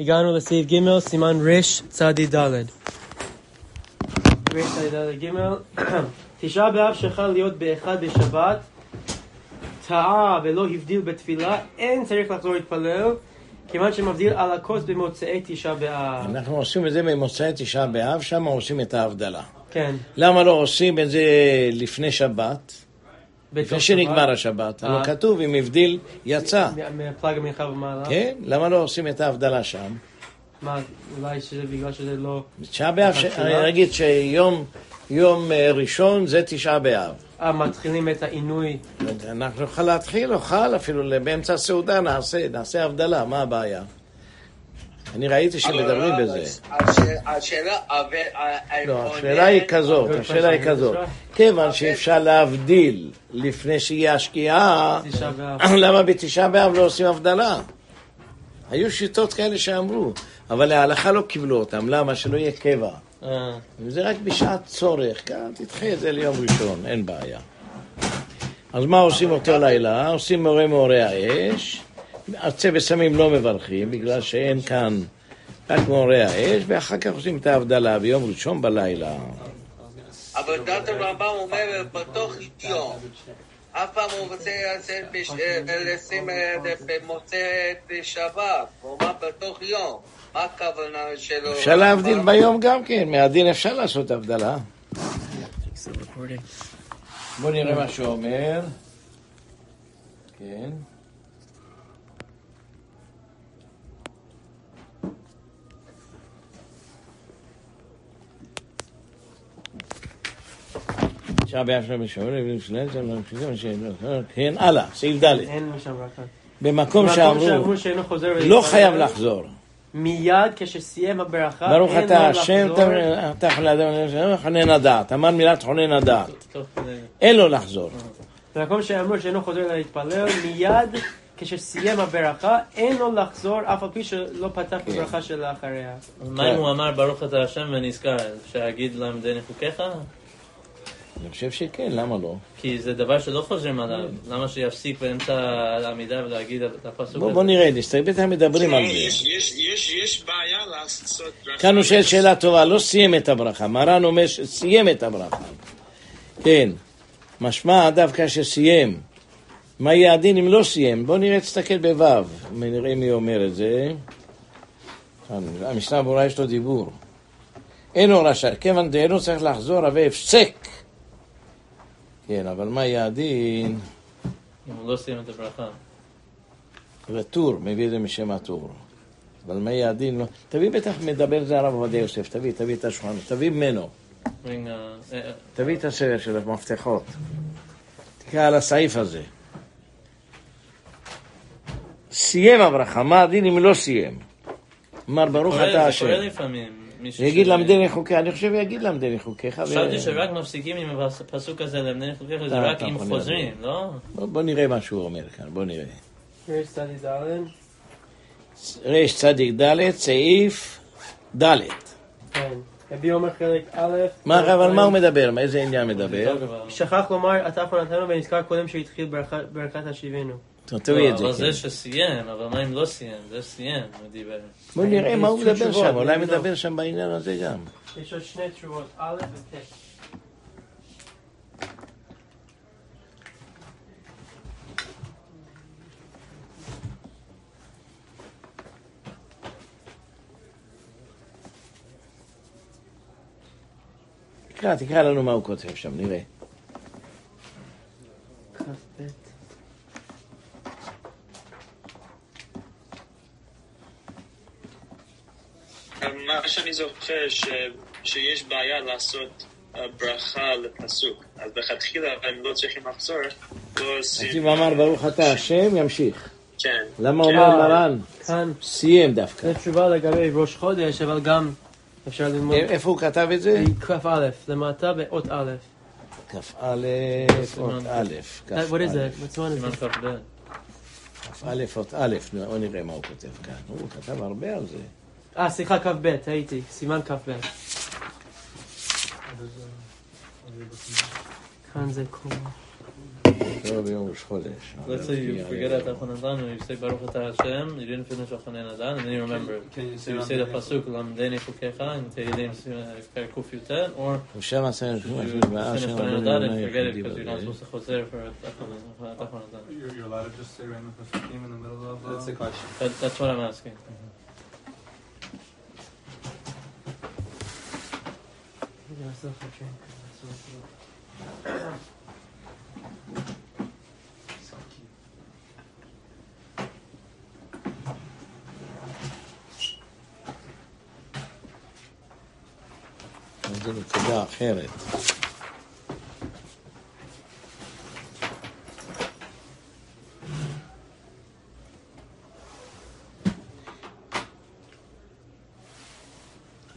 הגענו לסעיף ג', סימן ר' צדי ד'. ר' צדי ד' ג', תשעה באב שיכול להיות באחד בשבת, טעה ולא הבדיל בתפילה, אין צריך לחזור להתפלל, כיוון שמבדיל על הכוס במוצאי תשעה באב. אנחנו עושים את זה במוצאי תשעה באב, שם עושים את ההבדלה. כן. למה לא עושים את זה לפני שבת? לפני שנגמר שבת. השבת. אה. הלא כתוב, אם הבדיל, יצא. מ- מפלג המנחה ומעלה. כן? למה לא עושים את ההבדלה שם? מה, אולי שזה בגלל שזה לא... תשעה באב? אני אגיד שיום יום אה, ראשון זה תשעה באב. אה, מתחילים את העינוי. אנחנו נוכל להתחיל, נוכל אפילו באמצע הסעודה נעשה, נעשה הבדלה, מה הבעיה? אני ראיתי שמדברים בזה. הש- השאלה, היא כזאת, השאלה היא כזאת. כיוון שאפשר להבדיל לפני שיהיה השקיעה. למה בתשעה באב לא עושים הבדלה? היו שיטות כאלה שאמרו, אבל להלכה לא קיבלו אותם, למה? שלא יהיה קבע. אה, זה רק בשעת צורך, כאן תדחה את זה ליום ראשון, אין בעיה. אז מה עושים אותו לילה? עושים מורה מאורי האש, עצי ושמים לא מברכים, בגלל שאין כאן רק מאורי האש, ואחר כך עושים את ההבדלה ביום ראשון בלילה. אבל דת הרמב"ם אומר בתוך יום. אף פעם הוא רוצה לשים במוצאי שבת. הוא אומר בתוך יום. מה הכוונה שלו? אפשר להבדיל ביום גם כן, מהדין אפשר לעשות הבדלה. בוא נראה מה שהוא אומר. כן. זה לא ממשיכים, שאלה, כן, הלאה, סעיף ד'. אין משם רק... במקום שאמרו, לא חייב לחזור. מיד כשסיים הברכה, ברוך אתה השם. אתה יכול לאדם, חונן הדעת. אמר מילת חונן הדעת. אין לו לחזור. במקום שאמרו שאינו חוזר להתפלל, מיד כשסיים הברכה, אין לו לחזור, אף על פי שלא פתח כן. בברכה שלאחריה. מה אם הוא אמר ברוך אתה השם ונזכר, אפשר להגיד למדני חוקיך? אני חושב שכן, למה לא? כי זה דבר שלא חוזרים עליו, למה שיפסיק באמצע העמידה ולהגיד את הפסוק הזה? בוא נראה, נסתכל, בטח מדברים על זה. יש- יש- יש יש בעיה לעשות ברכה. כאן הוא שואל שאלה טובה, לא סיים את הברכה. מרן אומר שסיים את הברכה. כן, משמע דווקא שסיים. מה יהיה הדין אם לא סיים? בוא נראה, תסתכל בו', נראה מי אומר את זה. המשנה ברורה יש לו דיבור. אינו רשאי, כיוון דאינו צריך לחזור, הווה הפסק. כן, אבל מה יהיה הדין? אם הוא לא סיים את הברכה. וטור, מביא את זה משם הטור. אבל מה יהיה הדין? לא- תביא בטח מדבר זה הרב עובדיה יוסף, תביא, תביא את השולחן, תביא ממנו, אה, אה, תביא את הסרט של המפתחות. תקרא על הסעיף הזה. סיים הברכה, מה הדין אם לא סיים? אמר ברוך אתה זה קורה השם. לפעמים. מישהו יגיד ש- למדני חוקי, אני חושב יגיד למדני חוקיך. חשבתי שרק מפסיקים עם הפסוק הזה למדני חוקיך, זה אה, רק אם חוזרים, לא? בוא- נראה מה שהוא אומר כאן, בוא נראה. יש צדי ד', סעיף ד'. כן. רבי אומר חלק א', מה, אבל מה הוא מדבר? מאיזה עניין מדבר? שכח לומר, אתה אחרונתנו ונזכר קודם שהתחיל ברכת השיבנו. טוב, תביא את זה. אבל כן. זה שסיים, אבל מה אם לא סיים? זה סיים, הוא דיבר. בוא נראה מה הוא מדבר שם, אולי לא. מדבר שם בעניין הזה גם. יש עוד שני תשובות, א' וט'. תקרא, תקרא לנו מה הוא כותב שם, נראה. כ"ב. מה שאני זוכר, ש- שיש בעיה לעשות אה, ברכה לפסוק. אז לכתחילה הם לא צריכים לחזור, לא עושים... נתיב אמר ברוך אתה השם, ימשיך. כן. למה כן. אומר מרן? כאן סיים דווקא. זו תשובה לגבי ראש חודש, אבל גם אפשר ללמוד איפה הוא כתב את זה? כ"א, למטה באות א'. כ"א, אות א', What is it? What's one is it? אות א', נו, בוא נראה מה הוא כותב כאן. הוא כתב הרבה על זה. אה, סליחה, כ"ב, הייתי, סימן כ"ב. כאן זה כל... לא ביום ראש חודש. Let's say you forget at Tachonatan, you say Baruch Atah Hashem, you didn't finish Ochanen Adan, and then you remember. it. Can you So you say the pasuk Lamdeni Fukecha in Tehillim uh, Perek Kuf Yutet, or ושם עשה you לכם finish השם Ochanen רבנו Adan and יונה forget it יחידי because you're not בזה. supposed to choser for Tachon- Tachonatan. You're, you're allowed to just say random pasukim in the middle of. Uh, That's the question. That, that's what I'm asking. זו נקודה אחרת.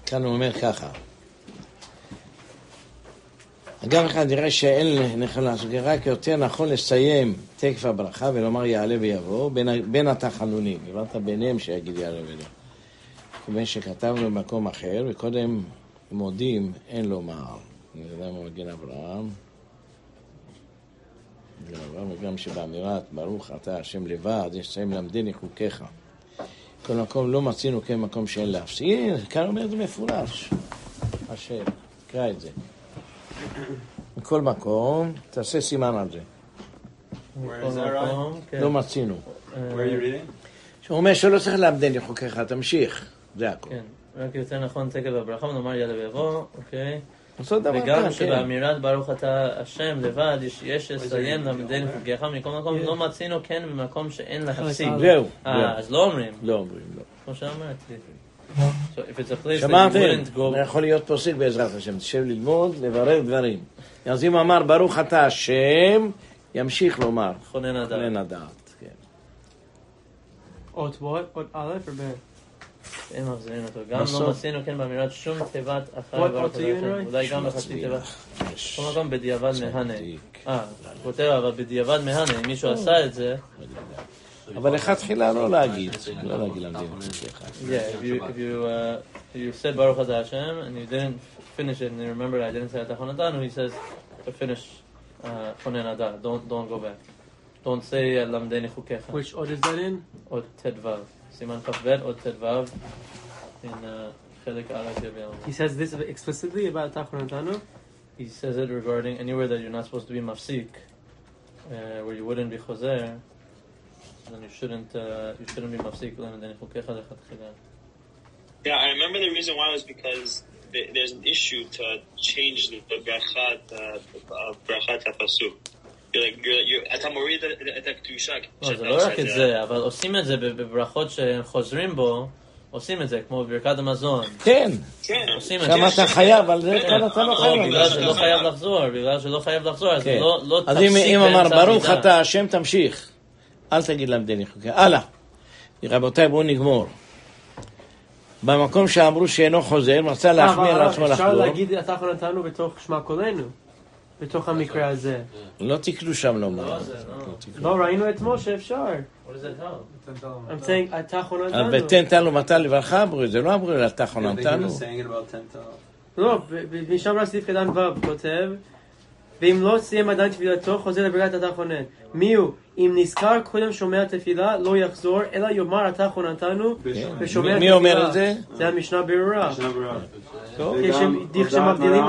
כאן הוא אומר ככה. אגב אחד נראה שאין נכון לעשות, רק יותר נכון לסיים תקף הברכה ולומר יעלה ויבוא בין, בין התחנונים. הבנת ביניהם שיגיד יעלה ויבוא. כיוון שכתבנו במקום אחר, וקודם מודים אין לומר. אני יודע מה מגן אברהם. וגם שבאמירת ברוך אתה השם לבד, יש לסיים למדני חוקיך. כל מקום לא מצינו כן מקום שאין להפסיק. הנה, כאן אומר את זה מפורש. השם, תקרא את זה. בכל מקום, תעשה סימן על זה. Ryan? כן. לא מצינו. Reading? הוא אומר שלא צריך למדני חוקיך, תמשיך. זה הכול. כן, רק יותר נכון תקף הברכה, ונאמר יעלה ויבוא, אוקיי? וגם כן. שבאמירת ברוך אתה השם לבד, יש- לסיים למדני חוגיך מכל מקום, לא מצינו כן במקום שאין להפסיק. אה, זהו. אז לא אומרים, לא אומרים, לא. כמו שאמרתי. שמעתם? יכול להיות פוסק בעזרת השם. תשב ללמוד, לברר דברים. אז אם אמר ברוך אתה השם, ימשיך לומר. חונן הדעת. חונן הדעת. כן. אות what? אות א' או ב'? הם מחזירים אותו. גם לא מצינו כן באמירת שום תיבת אחר What ברוך השם. אולי גם בחצי. יש. בכל מקום בדיעבד מהנה. אה, כותב אבל בדיעבד מהנה, אם מישהו עשה את זה, אבל לכתחילה לא להגיד, לא להגיד למדינה חוקיך. Yeah, if you if you uh, if you said Baruch Atah Hashem and you didn't finish it and you remembered I didn't say Atah Chonatanu, he says to finish uh, Chonen Adah. Don't don't go back. Don't say Lamdeni Chukecha. Which אות is that in? Od Ted Vav. Siman Chaf Bet Od Ted Vav in uh, Chelik Aleph Yavel. He says this explicitly about Tachonantanu. He says it regarding anywhere that you're not supposed to be mafsik, uh, where you wouldn't be chozer, Then you shouldn't uh, you shouldn't be mafsik Lamdeni Chukecha lechatchila. Yeah, I remember the reason why was because th- there's an issue to change the, the brachat, uh, uh, brachat הפסוק. You're like, you're, you're, אתה מוריד את- את הקדושה. לא, כשאתה זה לא עושה רק את זה, אבל עושים את זה בברכות שהם חוזרים בו, עושים את זה, כמו בברכת המזון. כן, כן. עושים את שם זה. אתה חייב, על זה כאן אתה לא לא, חייב. בגלל שלא חייב לחזור, בגלל שלא חייב לחזור, אז כן. לא לא אז אם תפסיק אם אמר באמצע ברוך המידה. אתה השם תמשיך, אל תגיד למדיני חוקיך. הלאה. רבותיי, בואו נגמור. במקום שאמרו שאינו חוזר, מצא להחמיא על עצמו אפשר לחזור. להגיד Tachonantanu בתוך שמע קולנו. בתוך המקרה הזה. לא תקלו שם לומר. לא, לא. לא. לא, ראינו saying אז Tachonantanu. ותן תנו מתי לברכה אמרו את זה, לא אמרו אלא ten to. לא, משם רק סעיף קטן ו' כותב, ואם לא סיים עדיין תפילתו, חוזר לברכת התחונן. מי הוא? אם נזכר קודם שומע תפילה, לא יחזור, אלא יאמר התחוננתנו, ושומע מי- תפילה. מי אומר את זה? זה המשנה ברורה. שנה ברורה. טוב. יש וגם דרך הודעת שמבדילים-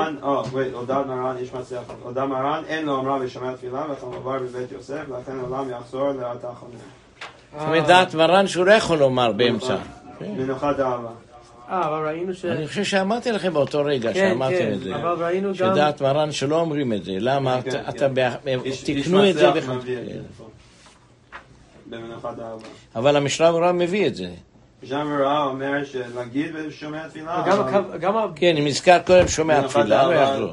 מרן, יש מצליח. הודעת מרן, אין לו אמרה ושומע תפילה, וכן עבר בבית יוסף, ולכן העולם יחזור לאתה חונן. זאת אומרת, דעת מרן שהוא לא יכול לומר באמצע. מנוחת אהבה. אה, אבל ראינו ש... אני חושב שאמרתי לכם באותו רגע כן, שאמרתם כן, את זה. אבל ראינו גם... שדעת מרן שלא אומרים את זה. למה? כן, אתה- כן. אתה ב- איש- איש תקנו את זה. מצליח בח- מביא את כן. זה. במנוחת. אבל המשנה ברורה מביא את זה. שם ברורה אומר שלהגיד ושומע תפילה. כן, אם נזכר קודם שומע תפילה, לא יחזור.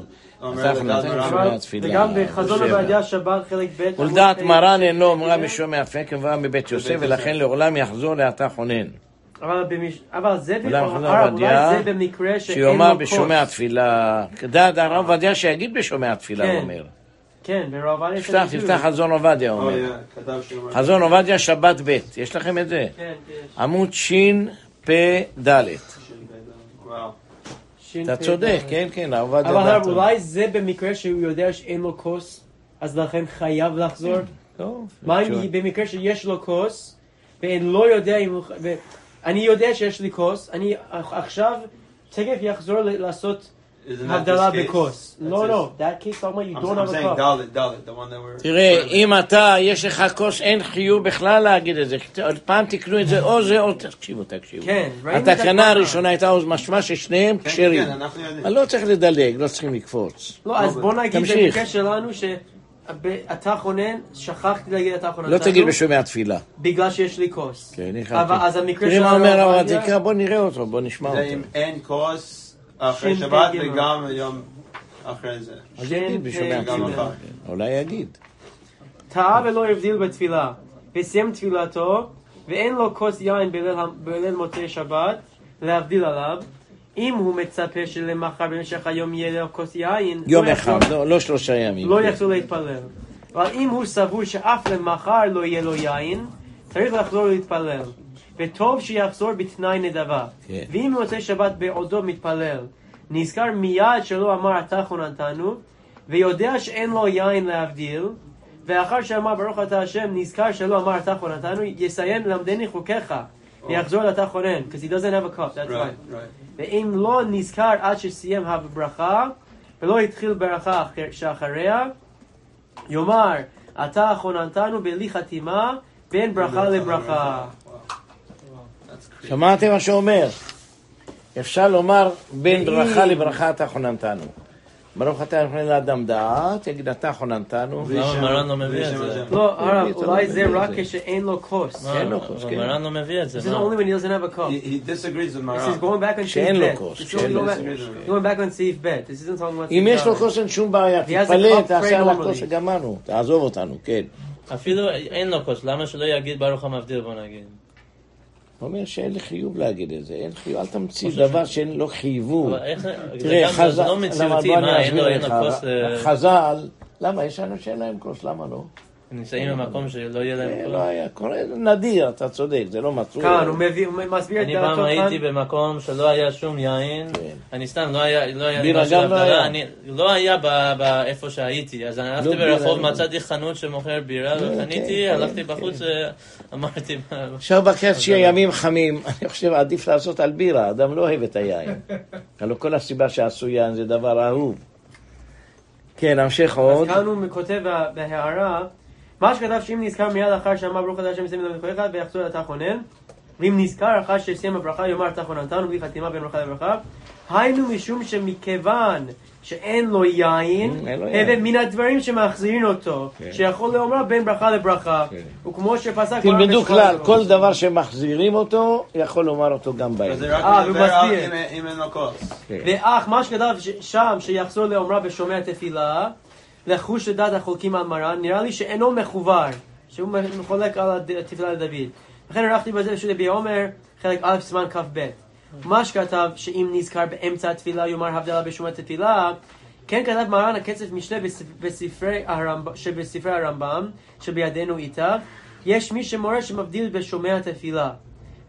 וגם בחזון. עובדיה שבת חלק ב' ולדעת מרן אינו אומרה כן? משומע תפילה כמובן מבית יוסף. ולכן לעולם יחזור לאתה חונן. אבל במש- אבל זה אולי במקרה שאין שיאמר לו כוס. בשומע תפילה. דעת הרב עובדיה שיגיד בשומע תפילה, הוא כן. אומר. כן, ברב עובדיה תפתח, תפתח חזון עובדיה, אומר. חזון עובדיה שבת ב', יש לכם את זה? כן, יש. עמוד שפ"ד. אתה פ' צודק. כן, כן, עובדיה אבל הרב. אולי זה במקרה שהוא יודע שאין לו כוס? אז לכן חייב לחזור? טוב. מה. אם במקרה שיש לו כוס, ואני לא יודע אם הוא... אני יודע שיש לי כוס, אני עכשיו תכף יחזור לעשות הבדלה? בכוס. לא, לא, that case talking about you don't have a saying cup. Dalit, Dalit, the one that we're. תראה, אם אתה, יש לך כוס, אין חיוב בכלל להגיד את זה. עוד פעם תקנו את זה, או זה או... תקשיבו, תקשיבו. כן, ראינו את זה התקנה. הראשונה הייתה עוז משמע ששניהם כן, כשרים. כן, אנחנו יודעים. אבל לא צריך לדלג, לא צריכים לקפוץ. לא, אז בוא נגיד תמשיך. במקרה שלנו שאתה חונן, שכחתי להגיד אתה חונן. לא תגיד בשומע תפילה. בגלל שיש לי כוס. כן, אבל נכנתי. אז המקרה תראי מה שלנו אומר הרב עתיקה, בוא נראה אותו, בוא נשמע זה אותו. אם אין כוס אחרי ש"פ שבת. וגם יום אחרי זה. אז יגיד בשומע כן, תפילה. כן, אולי יגיד. טעה ולא הבדיל בתפילה, וסיים תפילתו, ואין לו כוס יין בליל, מוצאי שבת, להבדיל עליו. אם הוא מצפה שלמחר במשך היום יהיה לו כוס יין, יום לא אחד, יחזור- לא- לא שלושה ימים. לא יחזור להתפלל. אבל אם הוא סבור שאף למחר לא יהיה לו יין, צריך לחזור להתפלל. וטוב שיחזור בתנאי נדבה. כן. ואם במוצאי שבת בעודו מתפלל, נזכר מיד שלא אמר אתה חוננתנו, ויודע שאין לו יין להבדיל, ואחר שאמר ברוך אתה השם, נזכר שלא אמר אתה חוננתנו, יסיים למדני חוקיך, ויחזור לאתה חונן, because he doesn't have a cup, that's Right. ואם לא נזכר עד שסיים הברכה, ולא התחיל ברכה אחר- שאחריה, יאמר, אתה חוננתנו בלי חתימה, בין ברכה לברכה. שמעתם מה שאומר? אפשר לומר בין ברכה לברכה אתה חוננתנו. ברוך אתה חונן לאדם דעת, יגיד אתה חוננתנו. למה שם- מרן לא בלי מביא את זה? לא, הרב, לא אולי זה רק זה. כשאין לו כוס. אין לו כוס, כן. מרן לא מביא את זה, This is מה? only when he doesn't have a cup. He, he disagrees with This is Maran. going back on שאין סעיף לו. כוס, This is שאין going לו back- כוס. going back on סעיף ב'. This isn't talking about אם יש לו. כוס אין שום בעיה, He has a תתפלל, cup תעשה על. הכוס וגמרנו, תעזוב אותנו, כן. אפילו אין לו כוס, למה שלא יגיד ברוך המבדיל בוא נגיד? הוא אומר שאין לי חיוב להגיד את זה, אין חיוב, אל תמציא דבר שאין לו זה תראה, גם חז"ל, לא למה, בוא אני אסביר לך, אה, חז"ל, למה, יש אנשים שאין להם כוס, למה לא? נמצאים במקום שלא יהיה להם לא כוס? היה קורה, נדיר, אתה צודק, זה לא מצוי. כאן, הוא מביא, הוא מסביר את אני דעתו פעם הייתי. במקום שלא היה שום יין, כן. אני סתם, לא היה, לא היה, בירה משהו גם לא היה. אני- לא היה באיפה שהייתי, אז אני הלכתי לא ברחוב, לא. מצאתי חנות שמוכר בירה, כן, וקניתי, כן, הלכתי כן. בחוץ, אה, אמרתי, עכשיו בקיץ שיהיה ימים חמים, אני חושב עדיף לעשות על בירה, אדם לא אוהב את היין. הלוא כל הסיבה שעשו יין זה דבר אהוב. כן, אז עוד. כאן הוא כותב בה- בהערה, מה שכתב שאם נזכר מיד אחר שאמר ברוך אתה השם יסיים את המלכויך ויחזור אתה חונן, ואם נזכר אחר שסיים הברכה יאמר אתה חוננתנו בלי חתימה בין ברכה לברכה, היינו משום שמכיוון שאין לו יין. הווה מן הדברים שמחזירים אותו, כן. שיכול לאומר בין ברכה לברכה, כן. וכמו שפסק תלמדו כלל, כל דבר שמחזירים אותו, יכול לומר אותו גם בהם. זה רק אה, הוא מדבר מסביר. אם- אין לו כוס. ואך מה שכתב שם שיחזור לאומרה בשומע תפילה, לחוש לדעת החולקים על מרן, נראה לי שאינו מחובר, שהוא מחולק על התפילה לדוד. לכן ערכתי בזה פשוט ביום עומר, חלק א' סימן כ"ב. מה שכתב שאם נזכר באמצע התפילה יאמר הבדלה בשומע תפילה, כן כתב מרן הקצף משנה בספ- בספרי הרמב"ם, שבספרי הרמב"ם, שבידינו איתה, יש מי שמורה שמבדיל בשומע תפילה.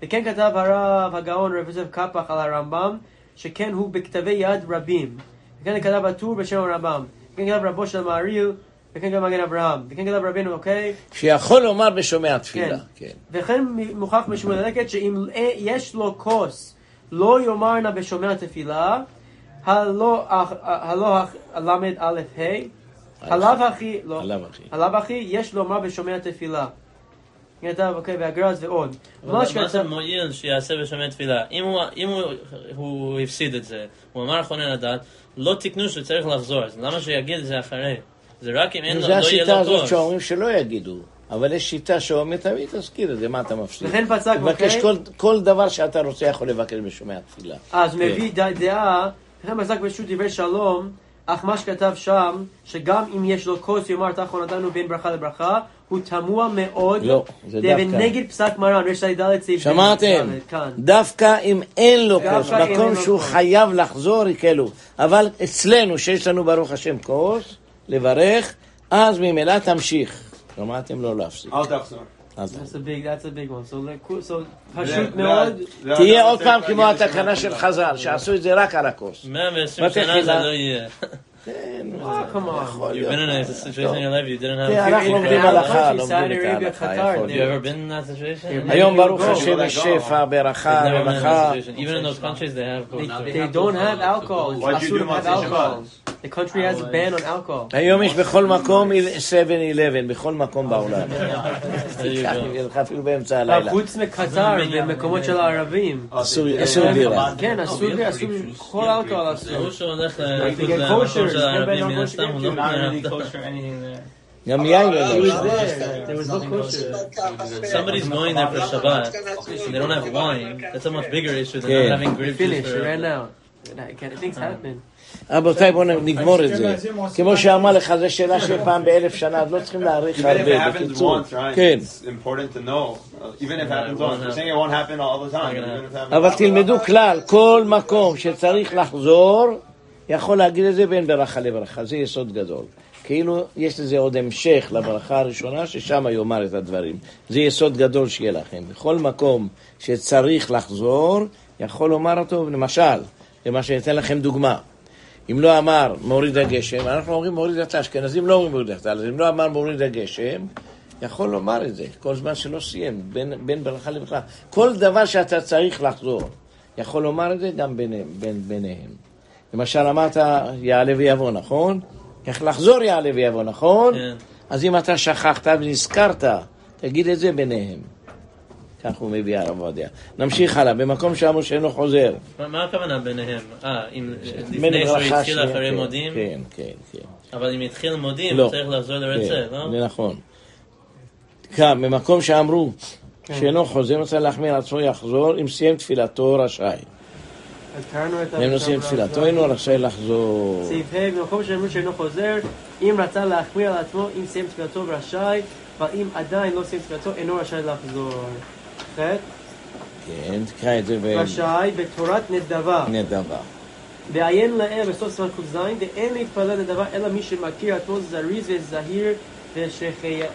וכן כתב הרב הגאון רב יוסף קפח על הרמב"ם, שכן הוא בכתבי יד רבים. וכן כתב הטור בשם הרמב"ם. וכן כתב רבו של מעריל, וכן כתב מגן אברהם. וכן כתב רבנו, אוקיי? שיכול לומר בשומע תפילה. כן. וכן מוכח משמואל הלקט שאם יש לו כוס, לא יאמר נא בשומע תפילה, הלא אח- הלא אח- למד א' ה', הלאו הכי, לא. הלאו הכי, יש לומר בשומע תפילה. כתב, אוקיי, והגרז ועוד. מה זה מועיל שיעשה בשומע תפילה? אם הוא- אם הוא- הוא הפסיד את זה, הוא אמר חונן הדת, לא תיקנו שצריך לחזור, אז למה שיגיד את זה אחרי? זה רק אם אין לו, זה לא יהיה השיטה לו הזאת כוס. שאומרים שלא יגידו. אבל יש שיטה שאומרת, תמיד תזכיר את זה, מה אתה מפסיד? וכן פסק, תבקש אוקיי? כל- כל דבר שאתה רוצה יכול לבקש בשומע תפילה. אז כן. מביא דעה, לכן פסק פשוט דברי שלום, אך מה שכתב שם, שגם אם יש לו כוס יאמר תחון נתנו בין ברכה לברכה, הוא תמוה מאוד. לא, זה דווקא. ונגד פסק מרן, יש לי ד' סעיף. שמעתם? דווקא אם אין לו כוס, מקום שהוא. חייב לחזור, יקלו. אבל אצלנו, שיש לנו ברוך השם כוס, לברך, אז ממילא תמשיך. שמעתם? לא להפסיק. אל תחזור. אל That's תחזור. a big, that's a big one. So, like, so פשוט מאוד. תהיה עוד פעם כמו התקנה של. חז"ל, שעשו את זה רק על הכוס. 120 בתי שנה זה. לא יהיה. כן, Oh, come on. יכול You've להיות. been in a situation in your life you didn't have. כן, אנחנו in לומדים Arab הלכה, countries, לומדים Saudi את Arabia, ההלכה, Qatar, יכול Have you להיות. ever been in that situation? Yeah, היום you ברוך go. השם יש שפע, ברכה, I've never been in that רווחה. situation. Even in those countries, they have. They, they don't have alcohol. It's Why'd you asur do to have Motzei alcohol. Shabbat? The country has a ban on alcohol. היום יש בכל מקום 7-11, בכל מקום בעולם. There you קח, go. יהיה לך אפילו באמצע הלילה. חוץ מקטר במקומות של הערבים. אסור אסור דירה. כן, אסור, אסור, כל אלכוהול אסור. הוא שהולך They לחוץ get למקום kosher, של they הערבים, get מן הסתם הוא לא Not really קונה. kosher anything there. גם יין לא He יש. was there. There was no kosher. Somebody's going there for Shabbat and they don't have wine. That's a much bigger issue than כן. not having grape juice. Finished. It for- ran out. That kind of things happen. רבותיי, בואו נגמור את זה. כמו שאמר לך, זו שאלה של פעם באלף שנה, אז לא צריכים להאריך Even if it הרבה. happens בקיצור, once, right? כן. It's important to know. Even if it Yeah, happens it won't once. We're happen. saying it won't happen all the time. Not gonna Even if it happens אבל. תלמדו כלל, כל מקום שצריך לחזור, יכול להגיד את זה בין ברכה לברכה. זה יסוד גדול. כאילו יש לזה עוד המשך לברכה הראשונה, ששם יאמר את הדברים. זה יסוד גדול שיהיה לכם. בכל מקום שצריך לחזור, יכול לומר אותו, למשל, למשל, אתן לכם דוגמה. אם לא אמר מוריד הגשם, אנחנו אומרים מוריד את האשכנזים לא אומרים מוריד את האשכנזים, אם לא אמר מוריד הגשם, יכול לומר את זה, כל זמן שלא סיים, בין, בין ברכה לברכה. כל דבר שאתה צריך לחזור, יכול לומר את זה גם ביניהם. בין, ביניהם. למשל אמרת יעלה ויבוא, נכון? איך לחזור יעלה ויבוא, נכון? כן. אז אם אתה שכחת ונזכרת, תגיד את זה ביניהם. כך הוא מביא הרב עובדיה. נמשיך הלאה, במקום שאמרו שאינו חוזר. מה- מה הכוונה ביניהם? אה, אם לפני שהוא התחיל אחרי כן, מודים? כן, כן, כן. אבל אם התחיל מודים, לא. הוא צריך לחזור לרצף, כן, לא? זה נכון. כאן, במקום שאמרו כן. שאינו חוזר, רוצה להחמיר עצמו יחזור, אם סיים תפילתו רשאי. אם לא סיים תפילתו, אינו רשאי לחזור. סעיף ה' במקום שאמרו שאינו חוזר, אם רצה להחמיר על עצמו, אם סיים תפילתו רשאי, אבל אם עדיין לא סיים תפילתו, אינו רשאי לחזור. ח' כן, תקרא את זה רשאי בתורת נדבה. בנדבה. ועיין להם בסוף סימן ק"ז, ואין להתפלל נדבה אלא מי שמכיר עצמו זריז וזהיר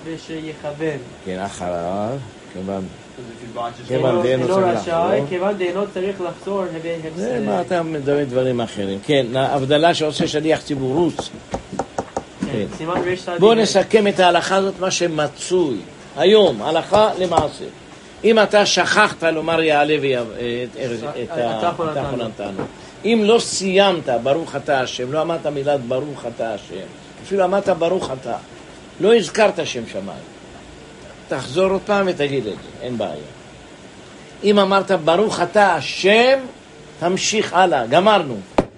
ושיכוון. כן, אחריו, you botch it, כיוון אינו צריך לחזור. כיוון צריך לחזור זה. מה אתה מדבר דברים אחרים. כן, הבדלה שעושה שליח ציבור, רוץ. כן, רצ. בואו נסכם את ההלכה הזאת, מה שמצוי. היום, הלכה למעשה. אם אתה שכחת לומר יעלה ויב... את ארז- את ה- אתה יכול אתה יכול נתנו. נתנו. אם לא סיימת ברוך אתה השם, לא אמרת מילת ברוך אתה השם, אפילו אמרת ברוך אתה, לא הזכרת שם שמיים. תחזור עוד פעם ותגיד את זה, אין בעיה. אם אמרת ברוך אתה השם, תמשיך הלאה, גמרנו.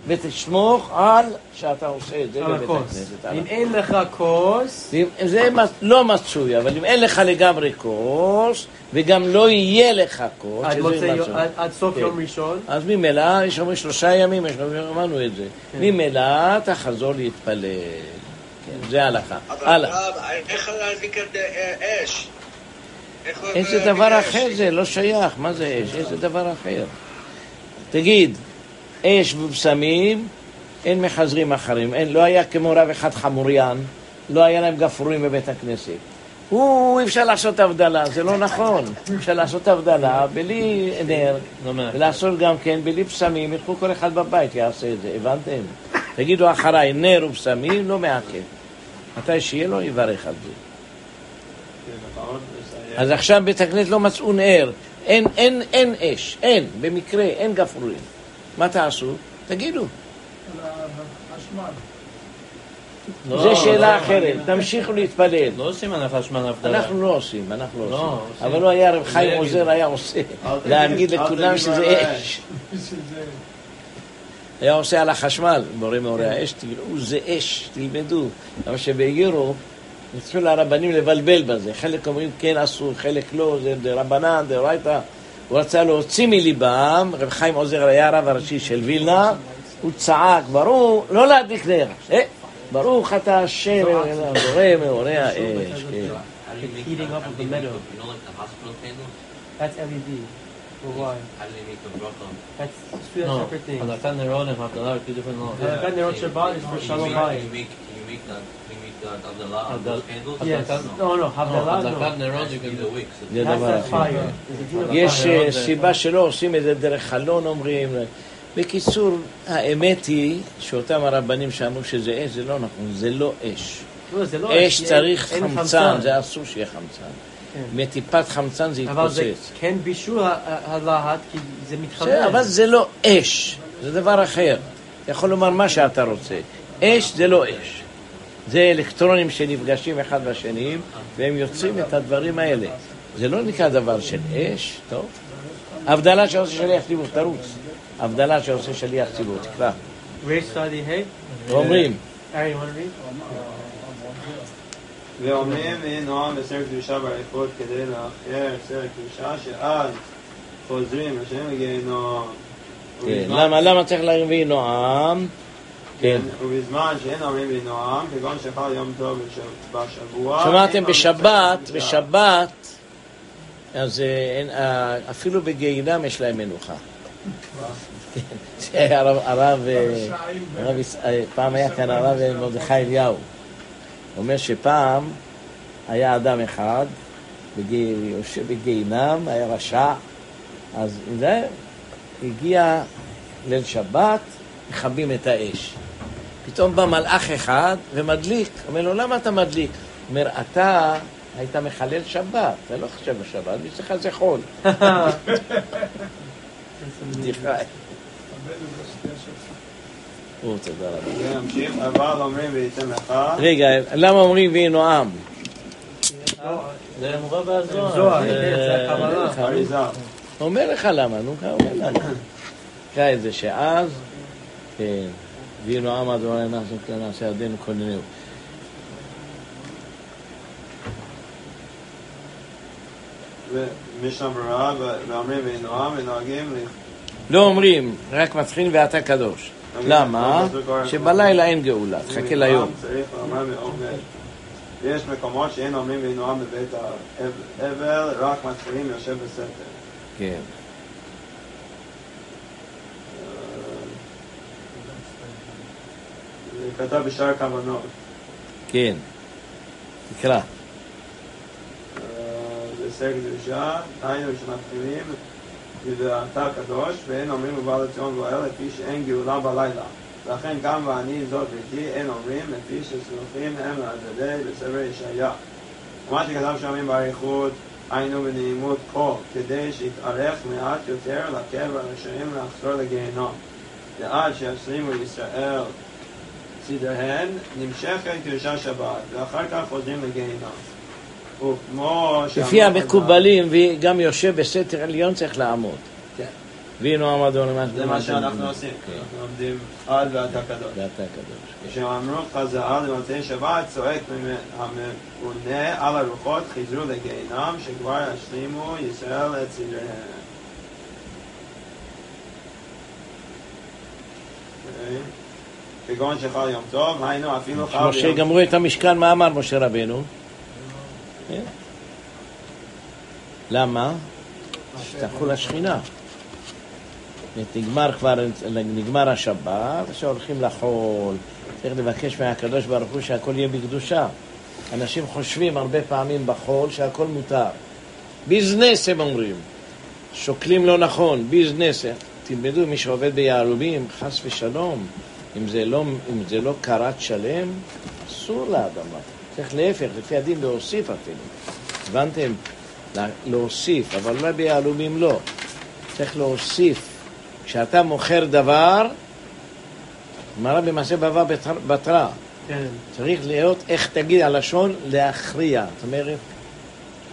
ותסמוך על שאתה עושה את זה בבית. הכנסת. אם אין לך כוס, זה לא מצוי, אבל אם אין לך לגמרי כוס, וגם לא יהיה לך כוס, עד סוף כן. יום ראשון, אז ממילא, יש אומרים שלושה ימים, יש אומרים, אמרנו את זה. כן. ממילא תחזור להתפלל. כן, זה ההלכה. אבל הלאה. הרב, איך להדליק את אה, אש? איך איזה להדליק דבר? אחר זה, לא שייך, מה זה אש? איזה דבר אחר. תגיד, אש ובשמים, אין מחזרים אחרים. אין, לא היה כמו רב אחד חמוריין, לא היה להם גפרורים בבית הכנסת. הוא, אי אפשר לעשות הבדלה, זה לא נכון. אפשר לעשות הבדלה בלי נר. ולעשות גם כן בלי בשמים, ילכו כל אחד בבית, יעשה את זה, הבנתם? תגידו אחריי, נר ובשמים לא מעכב. מתי שיהיה לו, יברך על זה. אז עכשיו בית הכנסת לא מצאו נר, אין, אין, אין אש, אין, במקרה, אין גפרורים. מה תעשו? תגידו. לא, זו שאלה לא, אחרת, תמשיכו להתפלל. לא עושים על החשמל הבדלה. אנחנו לא עושים, אנחנו לא לא, עושים. אבל לא היה רב חיים זה עוזר, היה עושה. להגיד לכולם שזה אש. היה עושה על החשמל, מורה מאורי האש, תראו, זה אש, תלמדו. אבל שבאירו, התחילו הרבנים לבלבל בזה. חלק אומרים כן אסור, חלק לא, זה דרבנן, דאורייתא. הוא רצה להוציא מליבם, רב חיים עוזר היה הרב הראשי של וילנה, הוא צעק, ברור, לא להדליק נר. אה, ברוך אתה השם, בורא מאורי האש. כן. the heating up of the meadow. You know, like the hospital candles? That's LED. For why? How do they make the bracha? That's two No, separate things. הם הבדלה are two different laws. הדלקת נרות שבת is for shalom make- bayit. Abdullah Abdul- candles? Yes. No, no, הדלקת. נרות you can do. זה דבר אחר. יש. אה, סיבה שלא עושים את זה דרך חלון אומרים, בקיצור, האמת היא שאותם הרבנים שאמרו שזה אש, זה לא נכון, זה לא אש. לא, לא אש צריך חמצן, זה אסור שיהיה חמצן. כן. מטיפת חמצן זה אבל זה יתפוצץ. כן בישול הלהט, כי זה מתחבר. אבל זה לא אש, זה דבר אחר. אתה יכול לומר מה שאתה רוצה. אש זה לא אש. זה אלקטרונים שנפגשים אחד בשני, והם יוצרים את הדברים האלה. זה לא נקרא דבר של אש, טוב? הבדלה שעושה שליח ציבור, תרוץ. הבדלה שעושה שליח ציבור, תקרא. צדי היי. ואומרים, נועם בסר קדושה באריכות כדי לאחר סר קדושה שאז חוזרים לשם לגיהנום. כן, למה צריך להביא נועם? כן. ובזמן שאין אומרים ויהי נועם, כגון שחל יום טוב בש- בשבוע. שמעתם בשבת, בשבת, אז אה, אין, אה, אפילו בגיהינם יש להם מנוחה. זה הרב, הרב, אה, פעם היה כאן הרב מרדכי אליהו. אומר שפעם היה אדם אחד, יושב בגיהינם, היה רשע, אז זה הגיע ליל שבת, מכבים את האש. פתאום בא מלאך אחד ומדליק. אומר לו, למה אתה מדליק? הוא אומר, אתה היית מחלל שבת, אתה לא חושב בשבת, בשבילך זה חול. בדיחה. רגע, למה אומרים ויהי נועם? זה מובא בהזוהר. זוהר, זה- כן. אומר לך למה, נו, אומר את זה שאז, כן, נועם עד אולי נעשה כלל נעשה ידינו כוננהו. ומשנה ברורה, ו- ואומרים ויהי נועם, ונוהגים ל- לא אומרים, רק מתחיל ואתה קדוש. למה? שבלילה אין גאולה, תחכה ליום. ויש מקומות שאין אומרים ויהי נועם בבית האבל, רק מתחילים יושב בסתר. כן. כתב בשאר כוונות. כן. תקרא. סר קדושה, היינו שמתחילים ואתה קדוש, ואין אומרים ובא לציון גואל לפי שאין גאולה בלילה. לכן גם ואני זאת ביתי אין אומרים לפי שסלוחים הם לעזדי בספר ישעיה. ומה שכתב שאומרים באריכות היינו בנעימות קול, כדי שיתארך מעט יותר לקבר הרשעים לחזור לגיהנום. ועד שישלימו ישראל צידיהן נמשכת קדושה שבת, ואחר כך חוזרים. וכמו לפי המקובלים, וגם יושב בסתר עליון צריך לעמוד. כן. ויהי נועם עד אולי זה מה שאנחנו עושים, אנחנו לומדים עד ואתה קדוש. ואתה קדוש. כשאמרו חזרה למוצאי שבת, צועק הממונה על הרוחות, חזרו לגיהנום, שכבר ישלימו ישראל את סדריהם. אוקיי. כגון שחל יום טוב, היינו אפילו חל משה ביום גמרו את המשכן, מה אמר משה רבנו? כן. למה? שתלכו לשכינה. נגמר כבר, נגמר השבת, עכשיו הולכים לחול, צריך לבקש מהקדוש ברוך הוא שהכל יהיה בקדושה. אנשים חושבים הרבה פעמים בחול שהכל מותר. ביזנס הם אומרים. שוקלים לא נכון, ביזנס. תלמדו, מי שעובד ביהלומים, חס ושלום, אם זה לא, אם זה לא כרת שלם, אסור לאדמה. צריך להפך, לפי הדין להוסיף אפילו. הבנתם? לה- להוסיף, אבל אולי ביהלומים לא. צריך להוסיף. כשאתה מוכר דבר, אמרה במעשה בבא בתר- בתרה, כן. צריך להיות, איך תגיד הלשון, להכריע. זאת אומרת,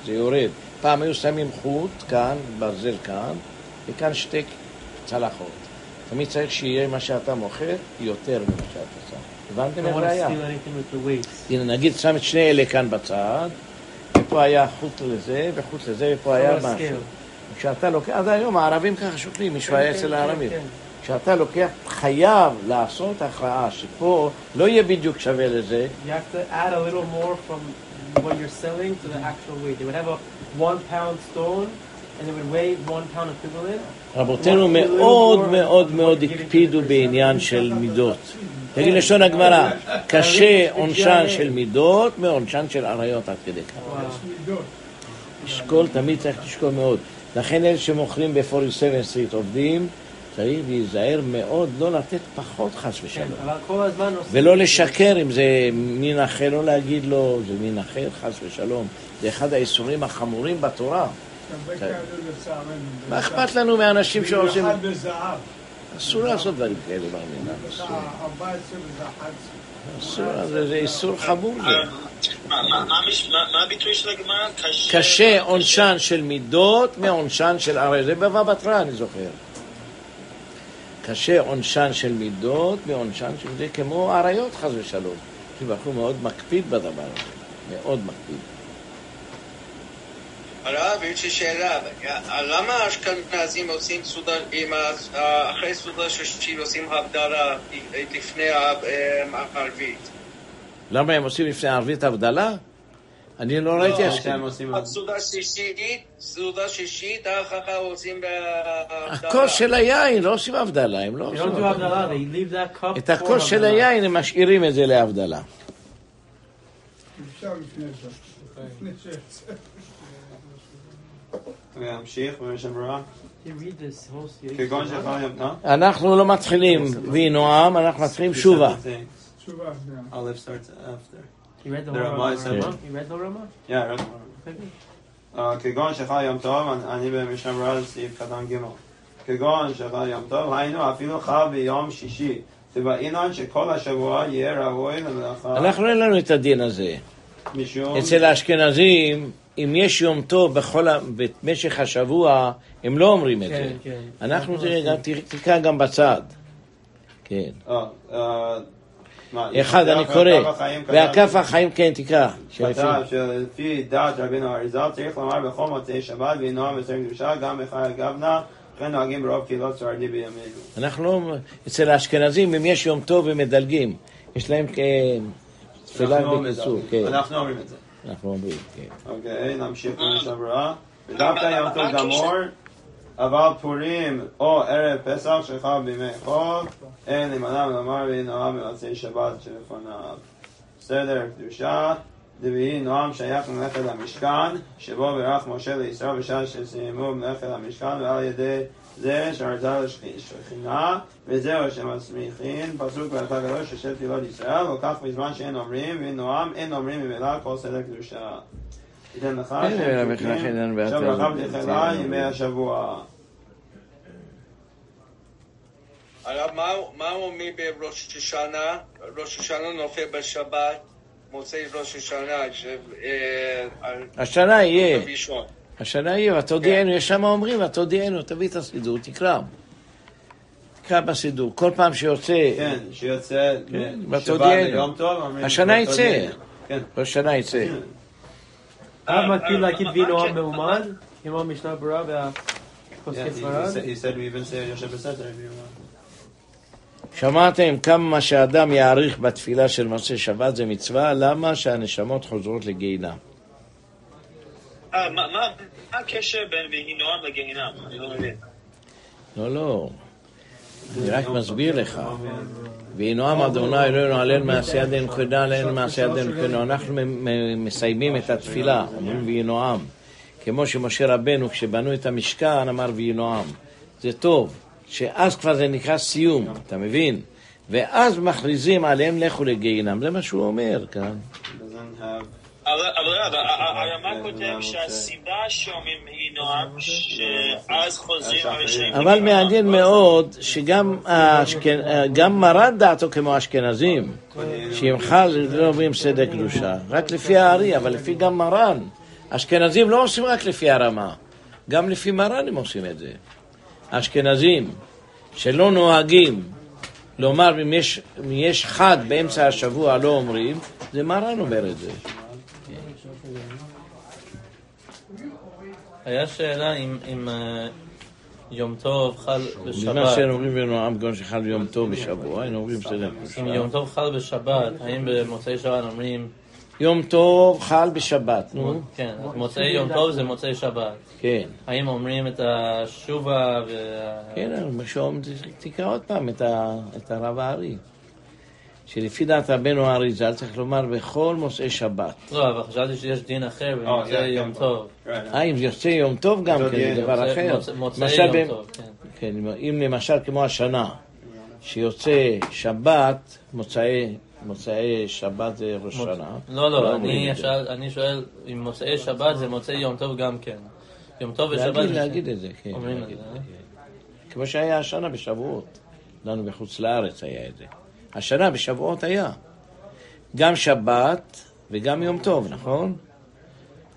זה יורד. פעם היו שמים חוט כאן, ברזל כאן, וכאן שתי צלחות. תמיד צריך שיהיה מה שאתה מוכר יותר ממה שאתה שם. הבנתם איך זה היה? הנה, נגיד שם את שני אלה כאן בצד, ופה היה חוט לזה, וחוט לזה, ופה היה משהו. כשאתה לוקח, אז היום הערבים ככה שוקלים, מישהו היה כן, אצל כן, הערבים. כן. כשאתה לוקח, חייב לעשות הכרעה, שפה לא יהיה בדיוק שווה לזה, what you're selling to the actual weight. They would have a one pound stone רבותינו מאוד מאוד מאוד הקפידו בעניין של מידות. תגיד לשון הגמרא, קשה עונשן של מידות מעונשן של עריות עד כדי כך. לשקול, תמיד צריך לשקול מאוד. לכן אלה שמוכרים ב-47 סטריט עובדים, צריך להיזהר מאוד לא לתת פחות חס ושלום. אבל כל הזמן עושים... ולא לשקר אם זה מין אחר, לא להגיד לו, זה מין אחר, חס ושלום. זה אחד האיסורים החמורים בתורה. לצערנו. מה אכפת לנו מאנשים שעושים... אסור לעשות דברים כאלה במדינה. אסור. 14 וזה 11. אסור, זה זה איסור חמור. זה. מה- הביטוי של הגמרא? קשה עונשן של מידות מעונשן של הרי זה בבא בתרא, אני זוכר. קשה עונשן של מידות מעונשן של זה כמו אריות חס ושלום. כי בחור מאוד מקפיד בדבר הזה, מאוד מקפיד. הרב, יש לי שאלה, למה האשכנזים עושים סעודה, עם ה- אחרי סעודה שישית עושים הבדלה לפני הערבית? למה הם עושים לפני הערבית הבדלה? אני לא ראיתי לא, אשכנזים. שהם עושים... סעודה שישית, סעודה שישית, אחר כך עושים בהבדלה. הכוס של היין, לא עושים הבדלה, הם לא They עושים הבדלה. הבדלה, את הכוס של הבדלה. היין הם משאירים את זה להבדלה. אפשר לפני זה. להמשיך. כגון. לא? אנחנו לא מתחילים וינועם, אנחנו מתחילים שובה. תשובה שנייה. Aleph starts after. You read the The whole Ramah Rama? said- You read the Rama? Yeah, right. אה, כגון שלך יום טוב, אני במשנה ברורה סעיף קטן ג' כגון שלך יום טוב, היינו אפילו חל ביום שישי. ובאינן שכל השבוע יהיה ראוי למלאכה אנחנו אין לנו את הדין הזה. אצל האשכנזים, אם יש יום טוב בכל. במשך השבוע, הם לא אומרים את זה. כן, כן. אנחנו, תראה, גם- תקרא גם בצד. כן. אה, אה, אחד, אני קורא. והכף החיים, כן, תקרא. שלפי- דעת רבינו אריזל צריך לומר בכל מוצאי שבת וינועם בסדר קדושה גם בחיי גבנה וכן נוהגים ברוב קהילות ספרדי בימינו. אנחנו לא... אצל האשכנזים, אם יש יום טוב, הם מדלגים. יש להם כ... תפילה אנחנו לא בקיצור. כן. אנחנו אומרים את זה. אנחנו אומרים, כן. אוקיי, נמשיך במשנה הבאה. ודווקא יום טוב גמור, אבל פורים או ערב פסח שחל בימי חול, אין להימנע מלומר ויהי נועם במוצאי שבת שלפניו. סדר קדושה, דביהי נועם שייך למלאכת המשכן, שבו בירך משה לישראל בשעה שסיימו מלאכת המשכן, ועל ידי זה שרתה לשכינה, וזהו שמסמיכין, פסוק בהלכה גדול של תפילות ישראל, וכך בזמן שאין אומרים, ויהי נועם, אין אומרים ממילא כל סדר קדושה. ייתן לך שם ואתה- עכשיו ברכה ותחילה ימי השבוע. הרב, מה- מה אומרים בראש השנה? ראש השנה נופל בשבת, מוצאי ראש השנה, אה, השנה יהיה. השנה יהיה, ותודיענו, יש שם אומרים, ותודיענו, תביא את הסידור, תקרא. תקרא בסידור, כל פעם שיוצא, כן, שיוצא כן, ותודיענו. ליום טוב, אומרים השנה. יצא. כן. כל שנה יצא. הרב מקפיד להגיד וינו עם מאומן, כמו המשנה ברורה והפוסקי he, he, ספרד. שמעתם כמה שאדם יעריך בתפילה של מוצאי שבת זה מצווה, למה שהנשמות חוזרות לגיהינם? אה, מה- הקשר בין ויהי נועם לגיהינם? אני לא מבין. לא, לא, אני רק מסביר לך. וינועם אדוני אלוהינו עלינו מעשה ידינו כהנה עלינו מעשה ידינו כהנה. אנחנו מסיימים את התפילה, אומרים וינועם. כמו שמשה רבנו, כשבנו את המשכן, אמר וינועם. זה טוב, שאז כבר זה נקרא סיום, אתה מבין? ואז מכריזים עליהם לכו לגיהינם, זה מה שהוא אומר כאן. אבל ה- הרמ"א כן, כותב שהסיבה שאומרים ויהי נועם, שאז חוזרים הרשעים. אבל מעניין מאוד שגם מרן דעתו כמו האשכנזים, שאם חל לא אומרים סדר קדושה, רק לפי הארי, אבל לפי גם מרן. אשכנזים לא עושים רק לפי הרמה, גם לפי מרן הם עושים את זה. האשכנזים שלא נוהגים לומר אם יש, אם יש חג באמצע השבוע לא אומרים, זה מרן אומר את זה. היה שאלה אם- אה, יום טוב חל בשבת, שהם אומרים בנועם גון שחל יום טוב בשבוע, היינו אומרים קדושה. אם יום טוב חל בשבת, האם במוצאי שבת אומרים, יום טוב חל בשבת, נו. כן, אז מוצאי יום טוב זה מוצאי שבת. כן. האם אומרים את השובה וה... כן, תקרא עוד פעם את הרב הארי. שלפי דעת רבנו האריזל צריך לומר בכל מוצאי שבת. לא, אבל חשבתי שיש דין אחר אה, במוצאי כן, יום כן. טוב. Right. אה, אם זה יוצא יום טוב גם כן, זה דבר אחר. מוצאי- יום טוב, כן. כן, אם למשל כמו השנה, שיוצא שבת, מוצאי, מוצאי שבת זה ראש שנה. לא, לא, אומרים אני שואל אם מוצאי שבת זה מוצאי יום טוב גם כן. יום טוב ושבת... להגיד, זה- להגיד את זה, כן. להגיד זה, אה? כן. כמו שהיה השנה בשבועות. לנו בחוץ לארץ היה את זה. השנה בשבועות היה. גם שבת וגם יום טוב, נכון?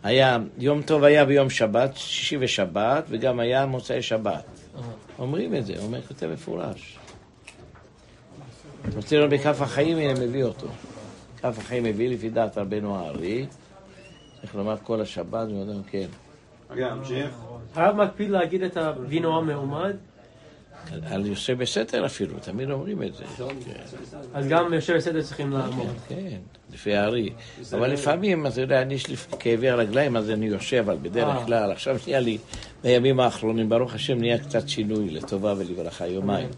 היה, יום טוב היה ביום שבת, שישי ושבת, וגם היה מוצאי שבת. אומרים את זה, אומר, כותב מפורש. רוצה לראות בכף החיים, הנה מביא אותו. כף החיים מביא לפי דעת רבנו הארי. צריך לומר כל השבת, ואומרים, כן. רגע, נמשיך. הרב מקפיד להגיד את הווינו המעומד, על יושב בסתר אפילו, תמיד אומרים את זה. אז גם יושב בסדר צריכים לעמוד. כן, לפי הארי. אבל לפעמים, אתה יודע, אני יש לי כאבי רגליים, אז אני יושב, אבל בדרך אה. כלל, עכשיו נהיה לי, בימים האחרונים, ברוך השם, נהיה קצת שינוי לטובה ולברכה, יומיים.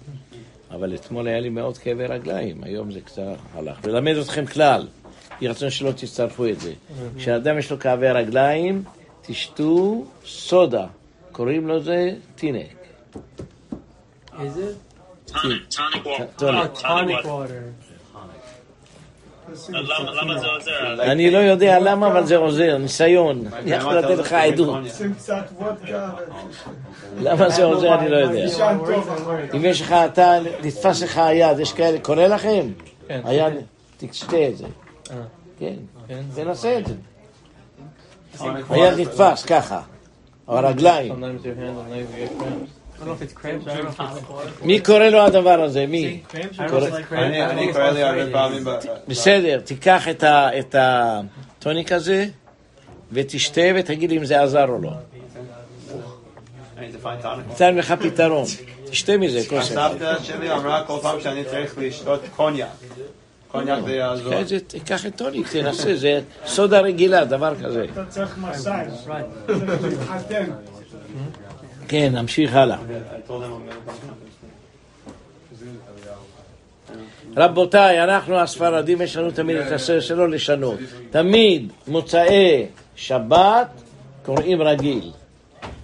אבל אתמול היה לי מאוד כאבי רגליים, היום זה קצת הלך. ללמד אתכם כלל, יהי רצון שלא תצטרכו את זה. כשאדם יש לו כאבי רגליים, תשתו סודה, קוראים לו זה טינק. איזה? Tonic, tonic water. אה, טוניק ווטר. למה למה זה עוזר? אני לא יודע למה, אבל זה עוזר, ניסיון. אני יכול לתת לך עדות. שים קצת וודקה למה זה עוזר, אני לא יודע. טוב אחרי. אם יש לך, אתה, נתפס לך היד, יש כאלה, קורה לכם? כן, היד, תשתה את זה. אה. כן, כן. תנסה את זה. היד נתפס ככה, הרגליים. מי קורא לו הדבר הזה? מי? אני אני קורא לי הרבה פעמים. בסדר, תיקח את הטוניק הזה ותשתה ותגיד אם זה עזר או לא. ניתן לך פתרון. תשתה מזה, כוס אחד. הסבתא שלי אמרה כל פעם שאני צריך לשתות קוניאק. קוניאק זה יעזור. תיקח את זה, תיקח את טוניק, תנסה, זה סודה רגילה, דבר כזה. אתה צריך מסאז'. כן, נמשיך הלאה. רבותיי, אנחנו הספרדים, יש לנו תמיד את הסרט שלא לשנות. תמיד מוצאי שבת קוראים רגיל.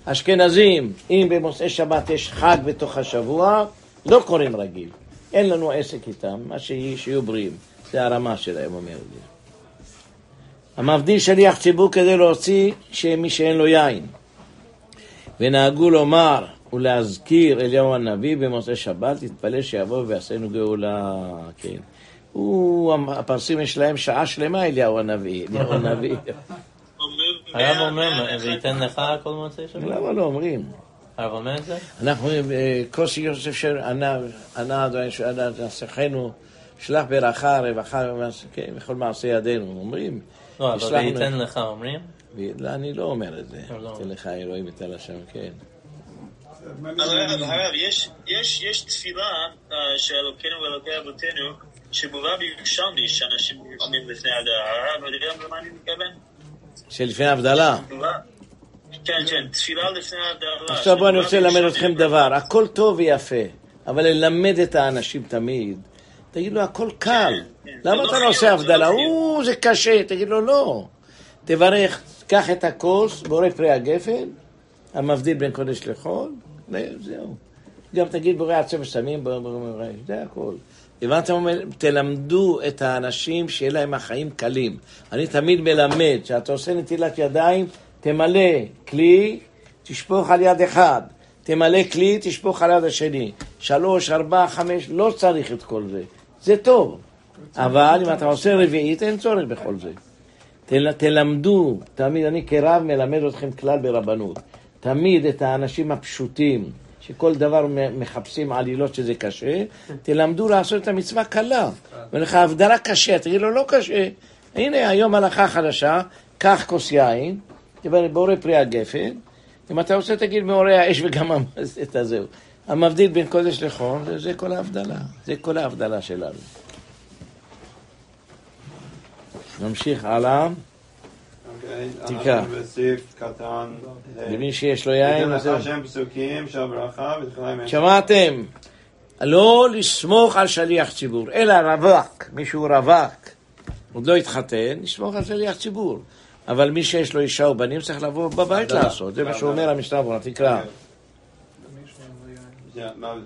אשכנזים, אם במוצאי שבת יש חג בתוך השבוע, לא קוראים רגיל. אין לנו עסק איתם, מה שיהי, שיהיו בריאים. זה הרמה שלהם, אומר לי. המבדיל שליח ציבור כדי להוציא שמי שאין לו יין. ונהגו לומר ולהזכיר אליהו הנביא במוצאי שבת, להתפלל שיבוא ויעשינו גאולה, כן. הוא, הפרסים יש להם שעה שלמה אליהו הנביא, אליהו הנביא. הרב אומר, וייתן לך כל מוצאי שבת? למה לא אומרים? הרב אומר את זה? אנחנו, אה, כוסי יוסף שענה, ענה אדוני שענה נסחנו, שלח ברכה, רווחה, כן, וכל מעשה ידינו, אומרים. לא, אבל וייתן לך אומרים? לא, אני לא אומר את זה. לא. תן לך אלוהים ותן לשם, כן. הרב, הרב, יש- יש יש תפילה אה, של אלוקינו ואלוקי אבותינו שבובה בירושלמי שאנשים אומרים לפני. הרב, אתה יודע למה אני מתכוון? שלפני. תפילה. כן, כן, תפילה לפני הדעה. עכשיו בואו אני רוצה ללמד. אתכם דבר, הכל טוב ויפה, אבל ללמד את האנשים תמיד, תגיד לו הכל קל, כן. למה זה אתה לא לא עושה הבדלה? לא. או, זה קשה, תגיד לו לא. תברך, קח את הכוס, בורא פרי הגפן, המבדיל בין קודש לחול, וזהו. גם תגיד בורא עצם וסמים, בורא בורא בורא, זה הכל. הבנתם? תלמדו את האנשים שיהיה להם החיים קלים. אני תמיד מלמד, כשאתה עושה נטילת ידיים, תמלא כלי, תשפוך על יד אחד. תמלא כלי, תשפוך על יד השני. שלוש, ארבע, חמש, לא צריך את כל זה. זה טוב. אבל אם אתה עושה רביעית, אין צורך בכל זה. תל, תלמדו, תמיד, אני כרב מלמד אתכם כלל ברבנות. תמיד את האנשים הפשוטים, שכל דבר מחפשים עלילות שזה קשה, תלמדו לעשות את המצווה קלה. אומר לך, הבדלה קשה, תגיד לו, לא קשה. הנה, היום הלכה חדשה, קח כוס יין, בורא פרי הגפן, אם אתה רוצה תגיד מאורי האש וגם את הזהו. המבדיל בין קודש לחול, זה, זה כל ההבדלה. זה כל ההבדלה שלנו. נמשיך הלאה. אוקיי. ה'. למי שיש לו יין, שמעתם? לא לסמוך על שליח ציבור, אלא רווק, מישהו רווק, עוד לא התחתן, לסמוך על שליח ציבור. אבל מי שיש לו אישה ובנים צריך לבוא בבית לעשות, זה מה שאומר ברורה, תקרא.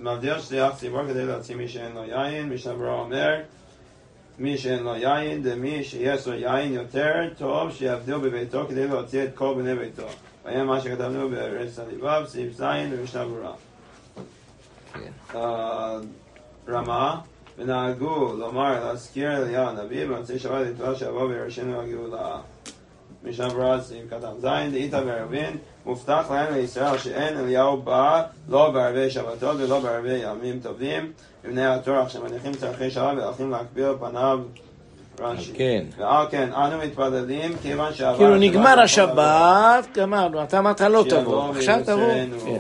מבדיל שליח ציבור כדי להוציא מי שאין לו יין, ברורה אומר מי שאין לו יין, דמי שיש לו יין יותר טוב שיבדיל בביתו כדי להוציא את כל בני ביתו. והיה מה שכתבנו בארץ הליבב, סעיף ז' במשנה ברורה. רמה, ונהגו לומר להזכיר אליהו הנביא במוצאי שבת לתבוע שיבוא וירשנו הגאולה. משנה ברורה סעיף קטן ז', דאיתא ברבין, מובטח להם לישראל שאין אליהו בא לא בערבי שבתות ולא בערבי ימים טובים, מבני התורה שמניחים צרכי שבת והולכים להקביל פניו רש"י. כן. ועל כן אנו מתפללים כיוון שעבר כאילו נגמר השבת, גמרנו, אתה אמרת לא תבוא, עכשיו תבוא. ויבשרנו. כן.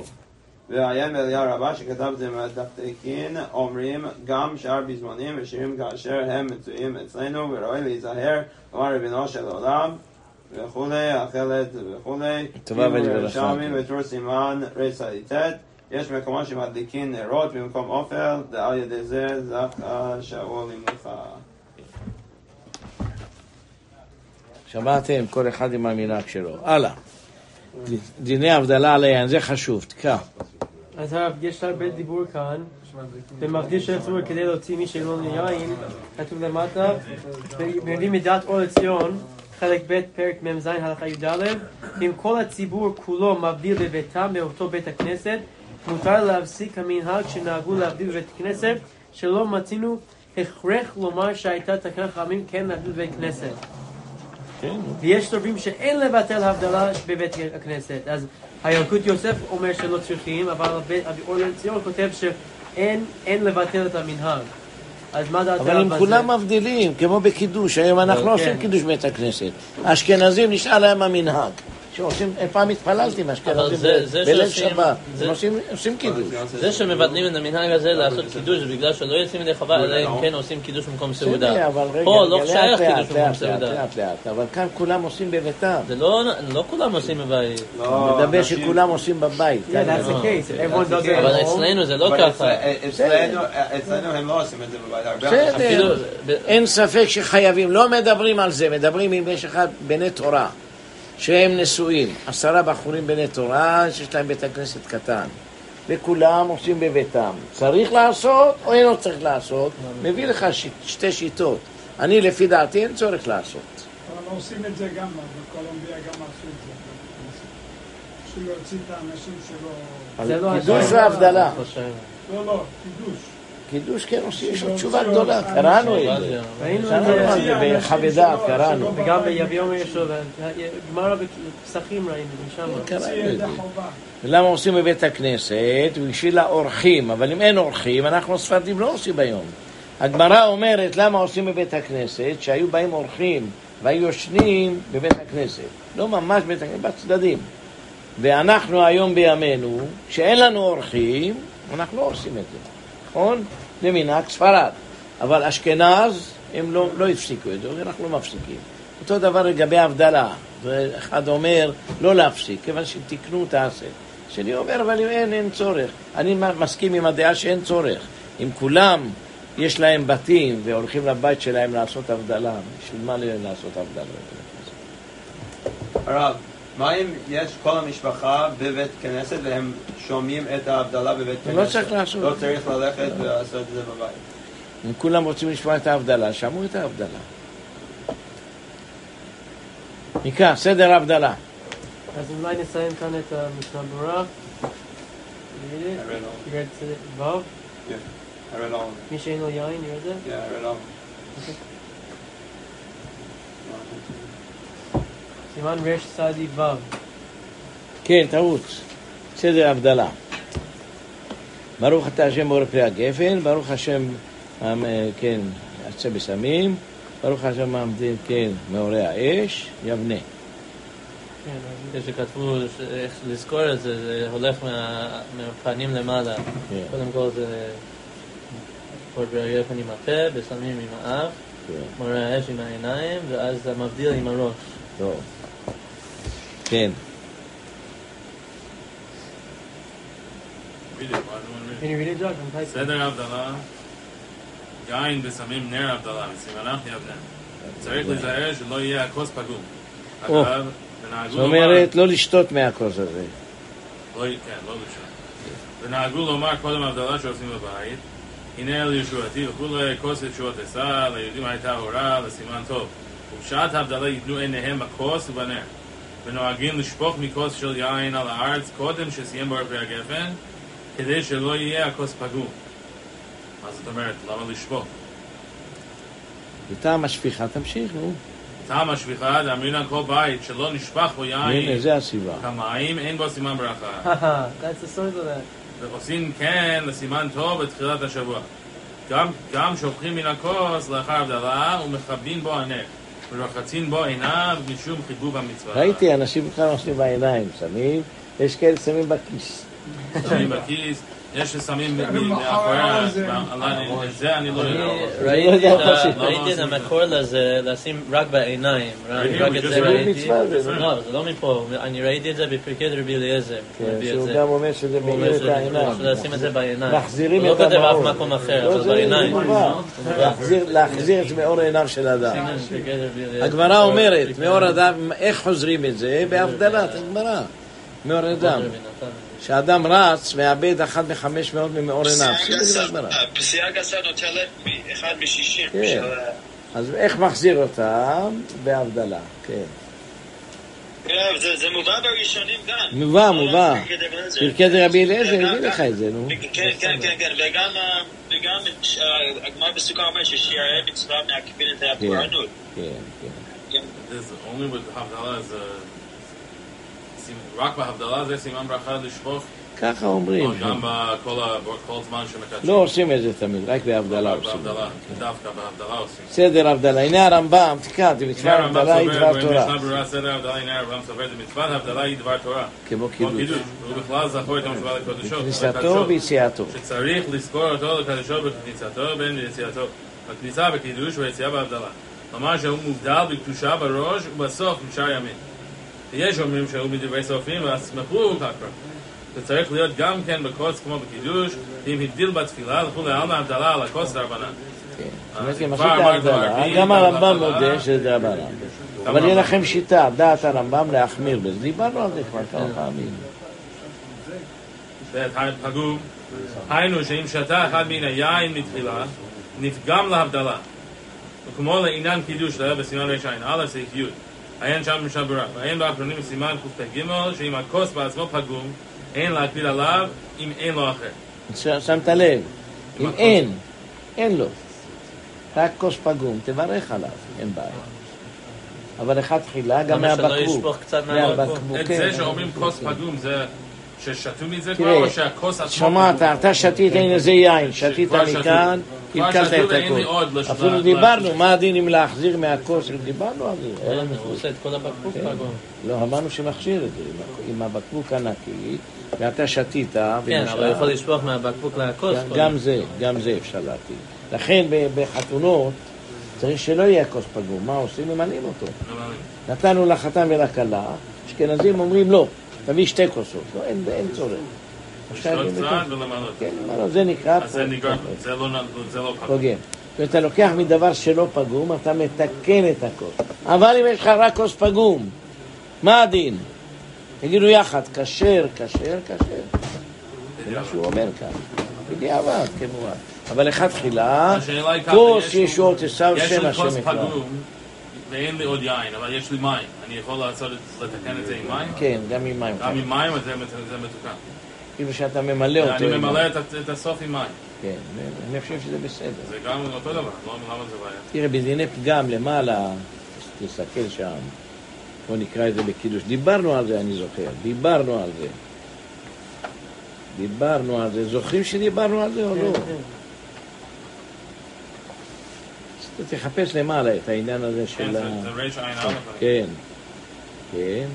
ועיין באליהו רבה שכתב את זה מהדקדקין אומרים גם שאר פזמונים ושירים כאשר הם מצויים אצלנו וראוי להיזהר לומר רבינו של עולם וכולי, החלט וכולי. טובה ודברי לך. ירושלמי וטור סימן רצ"ט יש מקומות שמדליקים נרות במקום אופל, ועל ידי זה זכה שאול למנוחה. שמעתם? כל אחד עם המנהג שלו. הלאה. דיני הבדלה על היין, זה חשוב, תקרא. אז הרב, יש הרבה דיבור כאן, במבדיל של צור כדי להוציא מי שאין לו יין, כתוב למטה, ומביא מדעת אור לציון, חלק ב' פרק מ"ז הלכה י"ד, אם כל הציבור כולו מבדיל בביתם באותו בית הכנסת, מותר להפסיק המנהג שנהגו להבדיל בבית כנסת, שלא מצינו הכרח לומר שהייתה תקנה חכמים כן להבדיל בבית כנסת. ויש סוברים שאין לבטל הבדלה בבית הכנסת. אז הילקוט יוסף אומר שלא צריכים, אבל הבית- אבי אור לציון כותב שאין אין לבטל את המנהג. אז מה דעתך אבל הם בזה? כולם מבדילים, כמו בקידוש, היום אנחנו לא כן. עושים קידוש בבית הכנסת. האשכנזים נשאר להם המנהג. שעושים, פעם התפללתי עם אבל אשכנזים זה- זה בליל שעושים- שבת. זה- הם עושים- קידוש. זה שמבטלים את המנהג הזה לעשות קידוש זה בגלל שלא יוצאים ידי חובה, אלא אם כן עושים קידוש במקום סעודה. פה לא שייך קידוש במקום סעודה. לאט, לאט, אבל כאן כולם עושים בביתם. זה לא לא כולם עושים בבית. לא, מדבר שכולם עושים בבית. Yeah, that's the case. Everyone does it אבל. אצלנו זה לא ככה. אצל- אצלנו הם לא עושים את זה בבית. בסדר. אין ספק שחייבים, לא מדברים על זה, מדברים אם יש אחד בני תורה, שהם נשואים, עשרה בחורים בני תורה, שיש להם בית הכנסת קטן, וכולם עושים בביתם. צריך לעשות או אינו צריך לעשות? מביא לך ש... שתי שיטות. אני, לפי דעתי, אין צורך לעשות. אבל עושים את זה גם, בקולומביה גם עשו את זה. בשביל להוציא את האנשים שלא... זה לא קידוש. והבדלה. לא, לא, קידוש. קידוש, כן, עושים, יש לו תשובה גדולה, קראנו את זה. ראינו את קראנו על זה, דעת, קראנו. וגם ביביום יש לו, גמרא בפסחים ראינו, משם. קראנו הוציא את זה. ולמה עושים בבית הכנסת? בשביל האורחים, אבל אם אין אורחים, אנחנו הספרדים לא עושים היום. הגמרא אומרת למה עושים בבית הכנסת, שהיו באים אורחים והיו יושנים בבית הכנסת. לא ממש בבית הכנסת, בצדדים. ואנחנו היום בימינו, שאין לנו אורחים, אנחנו לא עושים את זה, נכון? זה מנהג ספרד. אבל אשכנז, הם לא, לא הפסיקו את זה, ואנחנו לא מפסיקים. אותו דבר לגבי הבדלה. ואחד אומר לא להפסיק, כיוון שתיקנו תעשה. שני אומר, אבל אם אין, אין צורך. אני מסכים עם הדעה שאין צורך. אם כולם יש להם בתים והולכים לבית שלהם לעשות הבדלה, בשביל מה לעשות הבדלה? הרב, מה אם יש כל המשפחה בבית כנסת והם שומעים את ההבדלה בבית כנסת? לא צריך לעשות. לא צריך ללכת ולעשות את זה בבית. אם כולם רוצים לשמוע את ההבדלה, שמעו את ההבדלה. נקרא, סדר ההבדלה. אז אולי נסיים כאן את המשנה ברורה. You read it? I read all. You read to ו'? I read all of it. מי שאין לו יין, you read it? Yeah, I read all of it. סימן רש צדי ו'. כן, טעות. סדר ההבדלה. ברוך אתה השם בורא פרי הגפן, ברוך השם, המ- כן, עצה בסמים, ברוך השם מעמדים, כן, מאורי האש, יבנה. כן, שכתבו איך לזכור את זה, זה הולך מה- מהפנים למעלה. כן, קודם כל זה פור ברגפן עם הפה, בסמים עם האף, כן, מורה האש עם העיניים, ואז המבדיל עם הראש. טוב. כן. סדר הבדלה, יין ושמים נר הבדלה, וסימנך יבנה. צריך להיזהר שלא יהיה הכוס פגום. אגב, ונהגו זאת אומרת, לא לשתות מהכוס הזה. לא, כן, לא לשון. ונהגו לומר קודם הבדלה שעושים בבית, הנה אל ישועתי וכולי, כוס ישועות אשא, ליהודים הייתה הוראה, לסימן טוב. ובשעת הבדלה ייתנו עיניהם בכוס ובנר. ונוהגים לשפוך מכוס של יין על הארץ קודם שסיים בו פרי הגפן, כדי שלא יהיה הכוס פגום. מה זאת אומרת? למה לשפוך? בטעם השפיכה, תמשיך, נו. טעם השפיכה, דאמרינן כל בית שלא נשפך בו הנה, יין זה הסיבה. כמים, אין בו סימן ברכה. Haha, That's the source of that. ועושים כן לסימן טוב בתחילת השבוע. גם, גם שופכים מן הכוס לאחר הבדלה ומכבים בו הנר. ורוחצים בו עיניו משום חיבוב המצווה. ראיתי, אנשים בכלל עושים בעיניים, שמים, יש כאלה שמים בכיס. שמים בכיס, יש ששמים מ- מ- מאחורי, ה- ה- את זה אני לא יודע. ראיתי לא את ה- מה עושים. ראיתי את המקור לזה, לשים רק בעיניים. רק הוא את זה ראיתי. לא, זה לא מפה. אני ראיתי את זה בפרקי רבי אליעזר. הוא כן, שהוא. גם אומר שזה הוא מאיר את שזה- העיניים. לשים את זה בעיניים. מחזירים הוא את לא כותב אף המאור. מקום אחר, לא, אבל זה בעיניים. להחזיר- את מאור עיניו של אדם. הגמרא אומרת, מאור אדם, איך חוזרים את זה? בהבדלת הגמרא. מאור אדם. כשאדם רץ, מאבד אחת מחמש מאות ממאור עיניו. זה. פסיעה גסה נוטלת אחד משישים. כן. אז איך מחזיר אותם? בהבדלה, כן. כן, זה- זה מובא בראשונים גם. מובא, מובא. פרקי דרבי אליעזר. הביא לך את זה, נו. כן, כן, כן, כן, וגם, הגמרא בסוכה אומר ששיערי מצווה מעכבים את הפורענות. כן, כן. This only with הבדלה is a... סימ- רק בהבדלה זה סימן ברכה לשפוך, ככה או אומרים. גם בכל זמן שמקדשים. לא עושים את זה תמיד, רק בהבדלה עושים. דווקא בהבדלה עושים. סדר הבדלה. הנה הרמב"ם, תקרא, זה מצווה הרמב"ם הבדלה היא דבר תורה. במשנה ברורה סדר הבדלה, הנה הרמב"ם סובר, זה מצוות הבדלה היא דבר תורה. כמו קידוש. קידוש, והוא בכלל זכור את המשוואה לקודשו. כניסתו לקדשו. ויציאתו. שצריך לזכור אותו לקדשו בכניסתו בין ביציאתו. בכניסה בקידוש וביציאה בהבדלה. כלומר שהוא מובדל בקדושה בראש ובסוף משאר ימין. ויש אומרים שהוא מדברי סופים והסמכו ככה. זה צריך להיות גם כן בכוס כמו בקידוש, ואם הבדיל בתפילה, לכו לעלמא הבדלה על הכוס דרבנן. כן. אה, גם הרמב"ם. מודה שזה דרבנן. גם אבל יהיה הרמב"ם. לכם שיטה, דעת הרמב"ם להחמיר בזה. דיברנו על זה כבר כמה פעמים. פגום, היינו שאם שתה אחד מן היין מתחילה, נפגם להבדלה. וכמו לעניין קידוש, זה היה בסימן רע"א, סעיף י', עיין שם משנה ברורה, ועיין באחרונים בסימן קפ"ג, שאם הכוס בעצמו פגום, אין להקפיד עליו אם אין לו אחר. שמת לב, אם אין, אין לו. רק כוס פגום, תברך עליו, אין בעיה. אבל אחד תחילה, גם למה שלא מהבקבוק. ישפוך קצת מהבקבוק? את כן. זה שאומרים כוס פגום, זה ששתו מזה כבר, או שהכוס עצמו שמעת? אתה שתית, הנה זה יין, שתית. מכאן, קלקלת את לשתות. אפילו דיברנו, מה הדין אם להחזיר מהכוס, דיברנו על זה. כן, הוא עושה את כל הבקבוק כן. פגום. לא, אמרנו שמכשיר את זה, עם- הבקבוק הנקי, ואתה שתית, כן. אבל הוא יכול לשפוך מהבקבוק לכוס. גם- זה, גם זה אפשר להתאים. לכן בחתונות צריך שלא יהיה כוס פגום, מה עושים? ממלאים אותו. נתנו לחתן ולכלה, אשכנזים אומרים לא, תביא שתי כוסות, לא, אין, אין צורך. כן, זה נקרא זה לא לא פגום. ואתה לוקח מדבר שלא פגום, אתה מתקן את הכוס. אבל אם יש לך רק כוס פגום, מה הדין? תגידו יחד, כשר, כשר, כשר. זה מה שהוא אומר כאן. בדיעבד, כמובן. אבל לכתחילה, כוס יש לי- ישועות עשיו יש שם לי השם כוס יקרא. פגום ואין לי עוד יין, אבל יש לי מים. אני יכול לעשות את- לתקן את זה עם מים? כן, גם עם מים. גם עם מים, זה זה מתוקן. כאילו שאתה ממלא אותו. אני ממלא. את את הסוף עם מים. כן, אני חושב שזה בסדר. זה גם אותו דבר, לא למה זה בעיה? תראה, בדיני פגם למעלה, תסתכל שם, בוא נקרא את זה בקידוש. דיברנו על זה, אני זוכר, דיברנו על זה. דיברנו על זה. זוכרים שדיברנו על זה או לא? אז תחפש למעלה את העניין הזה כן, של ה... זה רע"א. אני- כן, כן.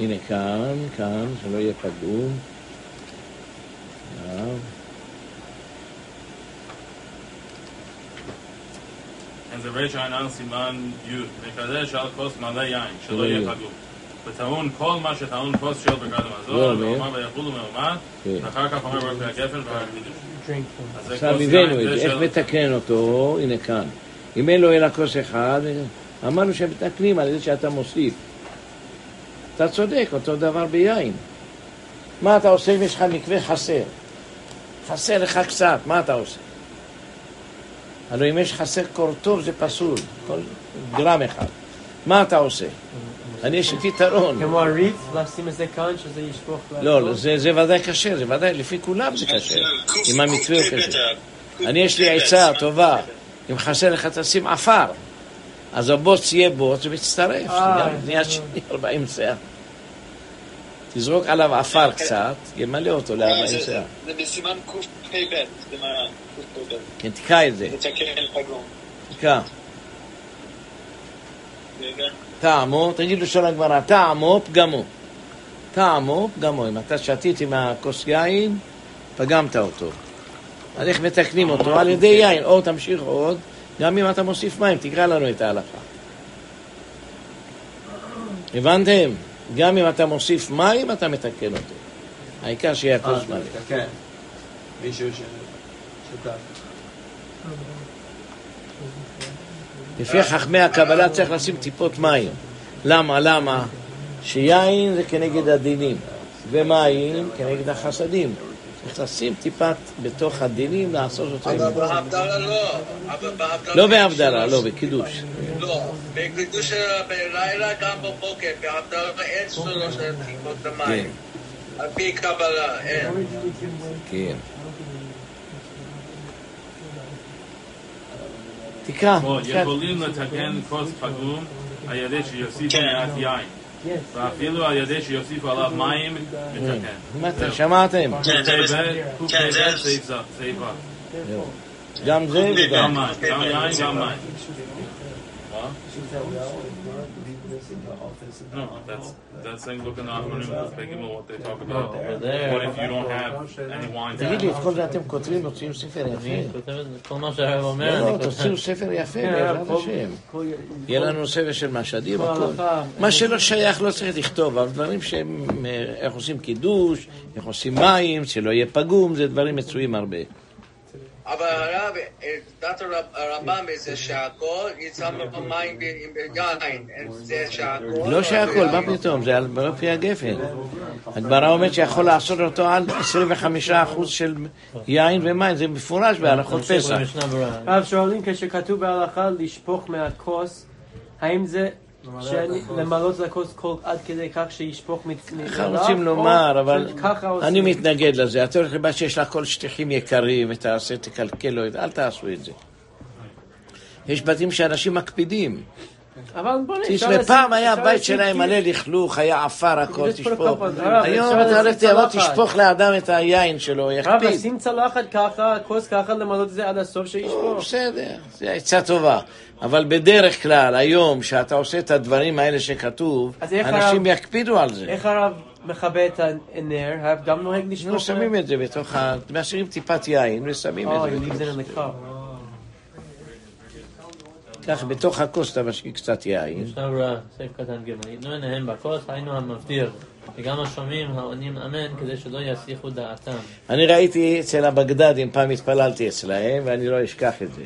הנה כאן, כאן, שלא יהיה פגום. ריש עין על סימן י', מקדש על כוס מלא יין, שלא יהיה לא. פגום. וטעון כל מה שטעון כוס של ברכת לא, המזון, מי? ואומר ויחולו מאומן, כן. ואחר כך אומר ברכת הגפן זה עכשיו הבאנו את זה איך מתקן אותו? הנה כאן. אם אין לו אלא כוס אחד, אמרנו שמתקנים על זה שאתה מוסיף. אתה צודק, אותו דבר ביין. מה אתה עושה אם יש לך מקווה חסר? חסר לך קצת, מה אתה עושה? הלוא אם יש חסר קורטוב זה פסול, כל גרם אחד. מה אתה עושה? אני יש לי פתרון. כמו הריץ, לשים את זה כאן, שזה ישפוך. לא, לא, זה, זה ודאי כשר, זה ודאי, לפי כולם זה כשר. אם המתווה הוא כשר. אני יש לי עצה טובה, אם חסר לך תשים עפר, אז הבוץ יהיה בוץ ומצטרף, אה, נהיה שני 40 סאה. תזרוק עליו עפר קצת, ימלא אותו ל-40 זה- סאה. זה בסימן קפ"ב, קפ"ב. כן, תקע את זה. תקע. רגע. טעמו, תגיד לשון הגמרא, טעמו פגמו. טעמו פגמו, אם אתה שתית עם הכוס יין, פגמת אותו. אז איך מתקנים אותו? על ידי יין, או תמשיך עוד, גם אם אתה מוסיף מים, תקרא לנו את ההלכה. הבנתם? גם אם אתה מוסיף מים, אתה מתקן אותו. העיקר שיהיה אה, הכוס מלא. כן. מישהו ש... לפי חכמי הקבלה צריך לשים טיפות מים. למה? למה? שיין זה כנגד הדינים, ומים כנגד החסדים. צריך לשים טיפת בתוך הדינים, לעשות אותו עם... אבל בהבדלה לא. לא בהבדלה, לא, בקידוש. לא. בקידוש בלילה גם בבוקר. בהבדלה אין שלוש טיפות כן, המים. על פי קבלה, אין. כן. תקרא. יכולים לתקן כוס פגום על ידי שיוסיפו כן. מעט יין. ואפילו על ידי שיוסיפו עליו מים, מתקן. שמעתם? כן, זה בסדר. קפ"ב, כן. סעיף. גם זה גם וגם... מים, גם יין, גם מים. No, that's, that's saying, look in the Achronim, Pegim, what they talk about. over there. What if you don't have any wine? to תגיד לי, add? את כל זה אתם כותבים, מוציאים ספר אני יפה. כותב את זה, כל מה שהרב אומר, לא. תוציאו ספר יפה, בעזרת השם. יהיה לנו ספר של משדים. ההלכה. מה שלא שייך לא צריך לכתוב, אבל דברים שהם, אה, איך עושים קידוש, איך עושים מים, שלא יהיה פגום, זה דברים מצויים הרבה. אבל הרב, דת הרב- הרמב"ם זה שהכל יצא מים ביין. זה שהכל... לא שהכל, מה פתאום, זה על פי הגפן. הגמרא אומרת שיכול לעשות אותו על 25% של יין ומים, זה מפורש בהלכות פסח. הרב שואלים כשכתוב בהלכה לשפוך מהכוס, האם זה שאני- למלות לכוס כל עד כדי כך שישפוך מצ- ככה רוצים לומר, אבל? אני מתנגד לזה. אתה הולך לבת שיש לה כל שטיחים יקרים, ותעשה, תקלקל לו את זה, אל תעשו את זה. יש בתים שאנשים מקפידים. אבל בוא נראה, אפשר תשמע, פעם היה אפשר בית לשים שלהם מלא לכלוך, היה עפר, הכל, תשפוך. הרב, היום אתה הולך, תבוא. תשפוך לאדם את היין שלו, רב, יקפיד. לשים צלחת ככה, כוס ככה, למלות את זה עד הסוף שישפוך. בסדר, זו עצה טובה. אבל בדרך כלל, היום, שאתה עושה את הדברים האלה שכתוב, אנשים יקפידו על זה. איך הרב מכבה את הנר? הרב גם נוהג לשפוך? נו, שמים את זה בתוך ה... משאירים טיפת יין ושמים את זה. ככה, בתוך הכוס אתה משקיע קצת יין. משנה ברורה, סעיף קטן ג' ייתנו עיניהם בכוס, היינו המבדיר. וגם השומעים העונים אמן, כדי שלא יסיחו דעתם. אני ראיתי אצל הבגדדים, פעם התפללתי אצלהם, ואני לא אשכח את זה.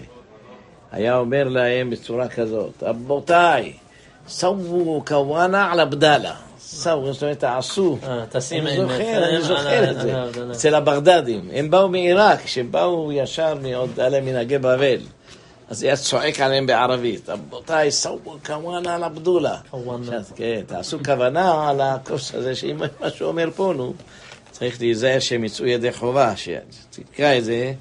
היה אומר להם בצורה כזאת, רבותיי, סוו קוואנה על הבדלה. סוו, זאת אומרת, תעשו. אה, תשים אני עיניכם זוכר, אני על זוכר את על זה. אצל הבגדדים. הם באו מעיראק, כשהם באו ישר מעוד עליהם מנהגי בבל. אז היה צועק עליהם בערבית, רבותיי, סוו קוואנה על. עכשיו, כן, תעשו כוונה על הכוס הזה, שאם מה שהוא אומר פה, נו, צריך להיזהר שהם יצאו ידי חובה, שתקרא את זה,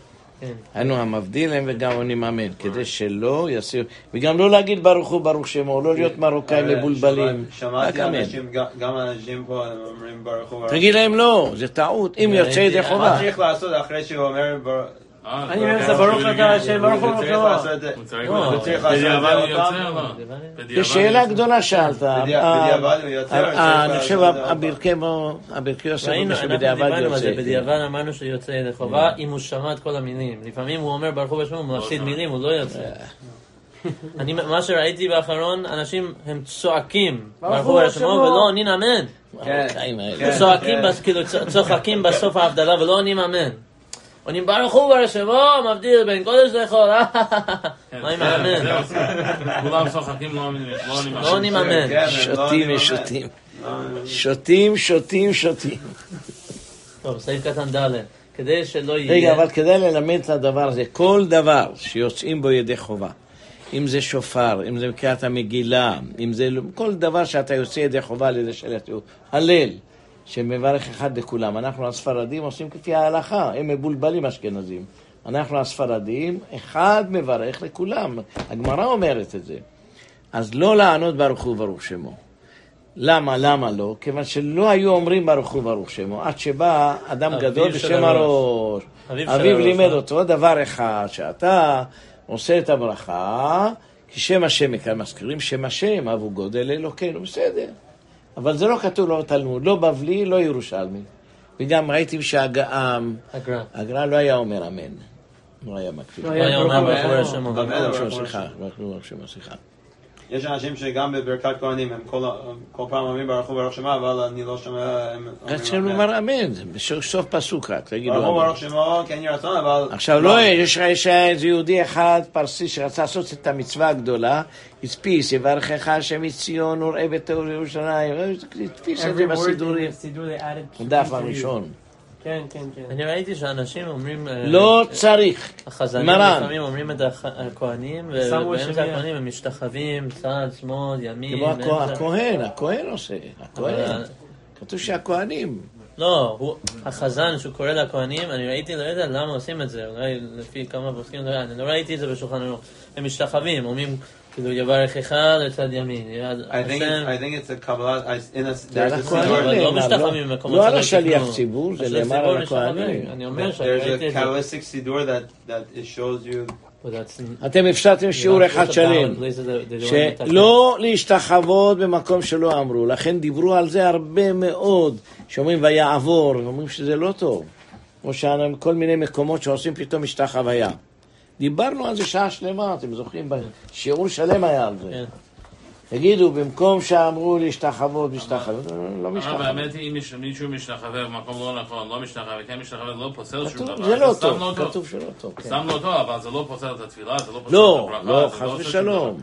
כן. היינו המבדיל הם וגם עונים אמן, כדי שלא יסירו, וגם לא להגיד ברוך הוא ברוך שמו, לא להיות מרוקאים מבולבלים, רק שמעתי אמן. אנשים, גם- אנשים פה, אומרים ברוך הוא ברוך. תגיד להם לא, זה טעות, אם יוצא ידי מה חובה. צריך לעשות אחרי שהוא אומר ברוך אני לא, אומר, כן, זה ברוך אתה השם, ברוך הוא לא. הוא צריך בדיעבד הוא יוצא לא? בדיעבד. בדיעבד זו שאלה יוצא. גדולה שאלת. יוצא, אה, אה, אני חושב הברכי מו- הברכי יוסף ראינו, אומר אנחנו שבדיעבד דיברנו על יוצא. זה, בדיעבד אמרנו שיוצא ידי חובה אם הוא שמע את כל המילים. לפעמים הוא אומר ברוך הוא בשמו, הוא מפסיד מילים, הוא לא יוצא. אני, מה שראיתי באחרון, אנשים הם צועקים, ברוך הוא הוא שמו, שמו. ולא עונים אמן. כן. האלה. צועקים, כאילו צוחקים בסוף ההבדלה ולא עונים אמן. עונים ברוך הוא ברוך שמו, מבדיל בין קודש לחול, אה, כן, מה עם זה- האמן? כולם צוחקים, לא עונים לא לא אמן. כן, לא שותים ושותים. שותים, שותים, שותים. טוב, סעיף קטן ד', כדי שלא יהיה... רגע, אבל כדאי ללמד את הדבר הזה, כל דבר שיוצאים בו ידי חובה, אם זה שופר, אם זה קריאת המגילה, אם זה כל דבר שאתה יוצא ידי חובה על ידי שלט, הלל, שמברך אחד לכולם. אנחנו הספרדים עושים כפי ההלכה, הם מבולבלים אשכנזים. אנחנו הספרדים, אחד מברך לכולם. הגמרא אומרת את זה. אז לא לענות ברוך הוא ברוך שמו. למה, למה לא? כיוון שלא היו אומרים ברוך הוא ברוך שמו, עד שבא אדם גדול בשם הראש. אביו לימד אה? אותו דבר אחד, שאתה עושה את הברכה, כי שם השם מכאן מזכירים, שם השם אבו גודל אלוקינו, בסדר. אבל זה לא כתוב לא בתלמוד, לא בבלי, לא ירושלמי. וגם ראיתי שהגר"א הגר"א. לא היה אומר אמן. לא היה מקפיד. לא לא היה אומר ברוך הוא שמו. בבית, ברוך ברוך יש אנשים שגם בברכת כהנים, הם כל כל פעם אומרים ברוך הוא ברוך שמו, אבל אני לא שומע, רק צריכים לומר אמן, בסוף פסוק רק, תגידו ברוך הוא אמן. ברוך שמו, כן יהי רצון, אבל... עכשיו לא, יש יש איזה יהודי אחד, פרסי, שרצה לעשות את המצווה הגדולה, הדפיס, יברכך השם מציון וראה בטוב ירושלים, הדפיס את זה בסידורים, דף. הראשון. כן, כן, כן. אני ראיתי שאנשים אומרים... אה, לא צריך. החזנים. לפעמים אומרים את הכהנים, ובאמצע. הכהנים הם משתחווים, צד, שמאל, ימין. כמו הכהן. הכהן, עושה, הכהן. כתוב שהכהנים. לא, הוא, החזן שהוא קורא לכהנים, אני ראיתי, לא יודע למה עושים את זה, אולי לפי כמה פוסקים, לא אני לא ראיתי את זה בשולחן ערוך. הם משתחווים, אומרים, כאילו, יברכך לצד ימין, יד I think, השם. I think it's a Kabbalah, in a, there's a הכהנים אבל לא לא- לא על השליח. ציבור, זה נאמר על הכהנים. משתחווים. אני אומר there's a את זה. Kabbalistic סידור that, that it shows you But that's- אתם הפסדתם שיעור אחד שלם. שלא להשתחוות במקום שלא אמרו. לכן דיברו על זה הרבה מאוד, שאומרים ויעבור, אומרים שזה לא טוב. כמו שכל מיני מקומות שעושים פתאום השתחוויה. דיברנו על זה שעה שלמה, אתם זוכרים? שיעור שלם היה על זה. כן. תגידו, במקום שאמרו להשתחוות, משתחוות, לא אבל משתחוות. האמת היא, אם מישהו- משתחווה במקום לא נכון, לא משתחווה, כן משתחווה, זה לא פוסל שום דבר. זה לא טוב. כתוב שלא טוב. סתם לא טוב, אבל זה לא פוסל את התפילה, זה לא פוסל לא, את הברכה. לא, זה חס ושלום.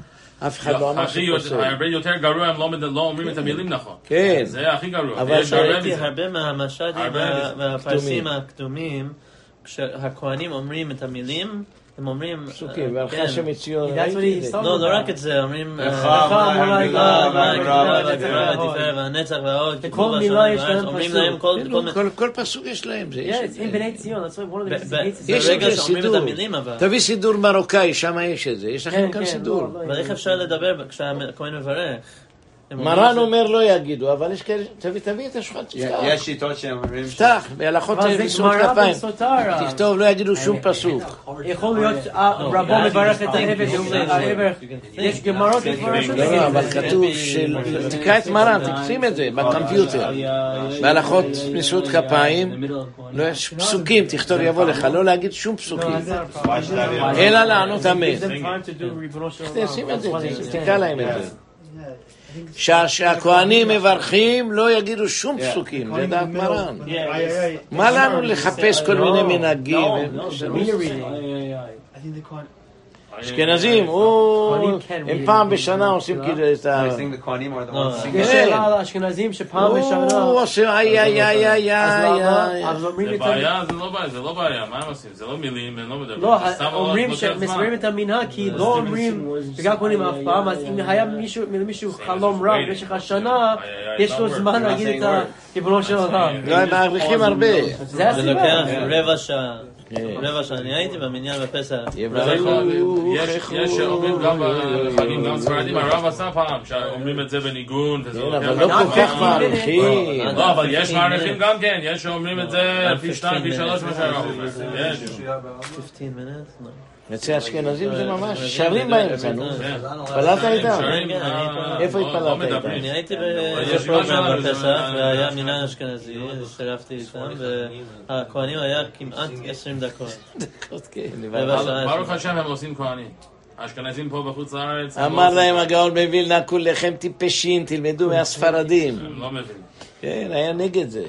אף אחד לא אמר שפוסל. הרבה יותר גרוע, הם לא לא אומרים את המילים נכון. כן. זה הכי גרוע. אבל יש הרבה ראיתי מזה. הרבה מהמש"דים. והפרסים קדומים. הקדומים, כשהכהנים אומרים את המילים, הם אומרים... פסוקים, אה, כן. השם מציון, ראיתי. לא, לא רק את זה, אומרים... אה, לך, מלאי, מלאי, הגדולה, הגדולה. והתפארת והנצח וההוד, וכל כתוב מילה יש להם אומרים. להם כל... כן, כל- כל- כל פסוק יש להם, זה in בני ציון, יש ברגע את זה שאומרים את סידור. תביא סידור מרוקאי, שם יש את זה. יש לכם כן, כאן כן, סידור. לא, לא, אבל איך אפשר לדבר כשהכהן מברך? מרן אומר לא יגידו, אבל יש כאלה, תביא, תביא את השולחן, תפתח. יש שיטות שאומרים... תפתח, בהלכות גמרא כפיים. תכתוב, לא יגידו שום פסוק. יכול להיות אה, רבו לא, מברך את לא, העבד, לא, העבר, לא, יש גמרות מפורשות. לא, לא, אבל כתוב של... תקרא את מרן, תשים את זה בקומפיוטר. בהלכות נשיאות כפיים, לא יש פסוקים, תכתוב יבוא לך, לא להגיד שום פסוקים. אלא לענות אמן. שים את זה, תקרא להם את זה. שה- שהכהנים מברכים, לא יגידו שום פסוקים, זה דעת מרן. מה לנו לחפש כל מיני מנהגים? אשכנזים, הוא- הם פעם בשנה עושים כאילו את ה... I think the Kohanim are the לא, ones singing. יש כן. שאלה על האשכנזים שפעם בשנה, הוא עושה איי איי איי איי איי. אז אומרים זה את ה... בעיה, זה לא בעיה, זה לא בעיה, מה הם עושים? זה לא מילים, הם לא מדברים. לא, אומרים. שמסבירים את המנהג כי לא אומרים בגלל אף פעם, אז אם היה מישהו- למישהו חלום רע במשך השנה, יש לו זמן להגיד את ריבונו של עולם. לא, מעריכים הרבה. זה. לוקח רבע שעה. רבע שעה. אני הייתי במניין בפסח. יש יש שאומרים גם בחגים, גם ספרדים, הרב עשה פעם, שאומרים את זה בניגון, כן, אבל לא. כל כך מעריכים. לא, אבל יש מעריכים גם כן, יש שאומרים את זה פי שתיים, פי שלוש מה שהרב אומר. יש. 15 minutes? לא. אצל האשכנזים זה ממש שרים באמצע, נו. כן. התפללת איתם? כן, אה, איפה לא- התפללת לא איתם? אני הייתי יש בפרוגרם זה- בפסח, והיה מנהל אשכנזי, שירפתי איתם, והכהנים היה כמעט 20 דקות. כן, רבע שעה. ברוך השם הם עושים כהנים. האשכנזים פה בחוץ לארץ... אמר להם הגאון מווילנה, כולכם טיפשים, תלמדו מהספרדים. הם לא מבינים. כן, היה נגד זה.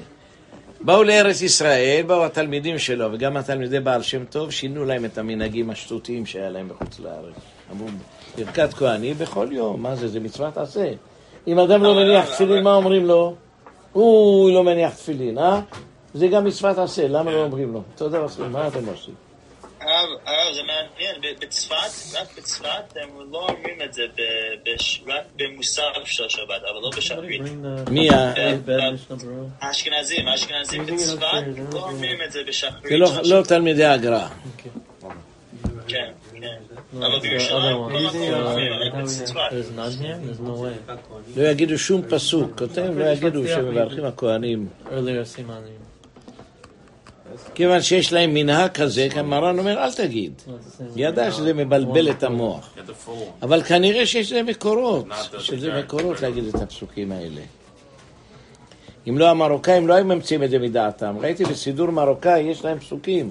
באו לארץ ישראל, באו התלמידים שלו, וגם התלמידי בעל שם טוב, שינו להם את המנהגים השטותיים שהיה להם בחוץ לארץ. אמרו, ברכת כהנים בכל יום, מה זה, זה מצוות עשה. אם אדם לא מניח תפילין, מה אומרים לו? הוא לא מניח תפילין, אה? זה גם מצוות עשה, למה לא אומרים לו? תודה רבה, מה אתם עושים? זה מעניין, ב- בצפת, רק בצפת, הם לא אומרים את זה רק במוסף של שבת, אבל לא בשחרית. מי ה... האשכנזים, האשכנזים בצפת לא אומרים את זה בשחרית זה לא- לא. תלמידי הגר"א. כן, כן. אבל בירושלים לא. לא יגידו שום פסוק, כותב, לא יגידו שמברכים הכהנים. כיוון שיש להם מנהג כזה, כי מרן אומר, אל תגיד. ידע שזה מבלבל את המוח. אבל כנראה שיש לזה מקורות, character. מקורות להגיד את הפסוקים האלה. אם לא המרוקאים לא היו ממציאים את זה מדעתם. ראיתי בסידור מרוקאי, יש להם פסוקים.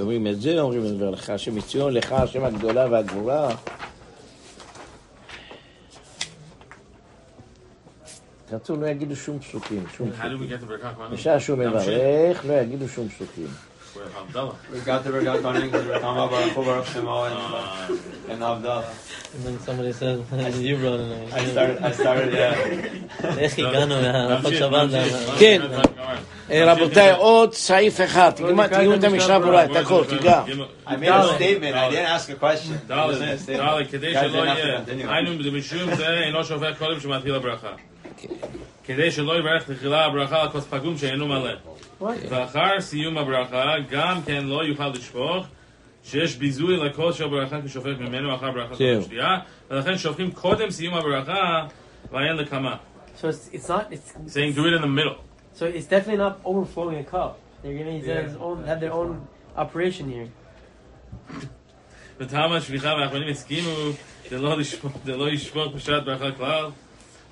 אומרים את זה, אומרים את זה, לך השם מציון, לך השם הגדולה והגבורה. כתוב, לא יגידו שום פסוקים, שום פסוקים. בשעה שהוא. מברך, לא יגידו שום פסוקים. We're at Havdalah. We got the Regat Kohanim because we're talking about Baruch Hu, Baruch Shemo, and, and Avdallah. And then somebody says, you run it. I started, I started, yeah. איך הגענו מהלכות שבת? ל- כן. אה, רבותיי, עוד סעיף אחד, תגמר- תגמרו את המשנה ברורה, את הכל, תיגע. I made a statement, I didn't ask a question. I just made a ד', statement. ד', כדי שלא יהיה. היינו משום זה אינו שופך קודם שמתחיל הברכה. כדי שלא יברך תחילה הברכה על כוס פגום שאינו מלא. ואחר סיום הברכה גם כן לא יוכל לשפוך שיש ביזוי לכוס של ברכה כשופך ממנו אחר ברכה זהו. של שתייה ולכן שופכים קודם סיום הברכה ואין לקמה. So it's, it's not. It's saying do it in the middle. so it's definitely not overflowing a cup. They're gonna use their own have their own operation here. וטעם השפיכה והאחרונים הסכימו שלא לשפוך- שלא ישפוך בשעת ברכה כלל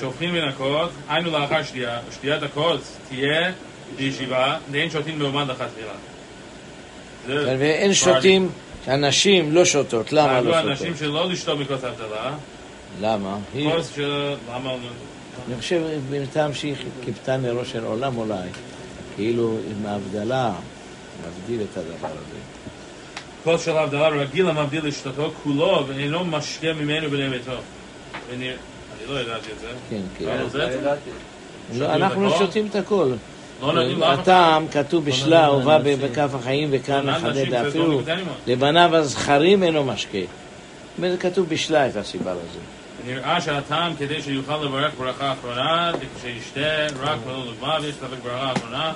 שופכים מן הכוס, היינו לאחר שתייה, שתיית הכוס תהיה בישיבה, ואין שותים מעומד אחת תחילה. זה- ואין שותים, הנשים לא שותות, למה לא אנשים שותות? שלא לשתות מכוס הבדלה, למה? כוס של... למה... אני חושב, בינתיים שהיא כיפתה נרו של עולם אולי, כאילו עם ההבדלה, מבדיל את הדבר הזה. כוס של הבדלה רגיל המבדיל לשתתו כולו, ואינו משקה ממנו בני ביתו. אני לא ידעתי את זה. כן, כן. זה- לא, אנחנו לא? שותים את הכל. הטעם כתוב בשלה, לאנשים. בכף החיים וכאן מחדד אפילו. לבניו הזכרים אינו משקה. זאת אומרת, כתוב בשלה את הסיבה לזה. נראה שהטעם כדי שיוכל לברך ברכה אחרונה, כשישתה רק ולא לגמר, ויש ספק ברכה אחרונה.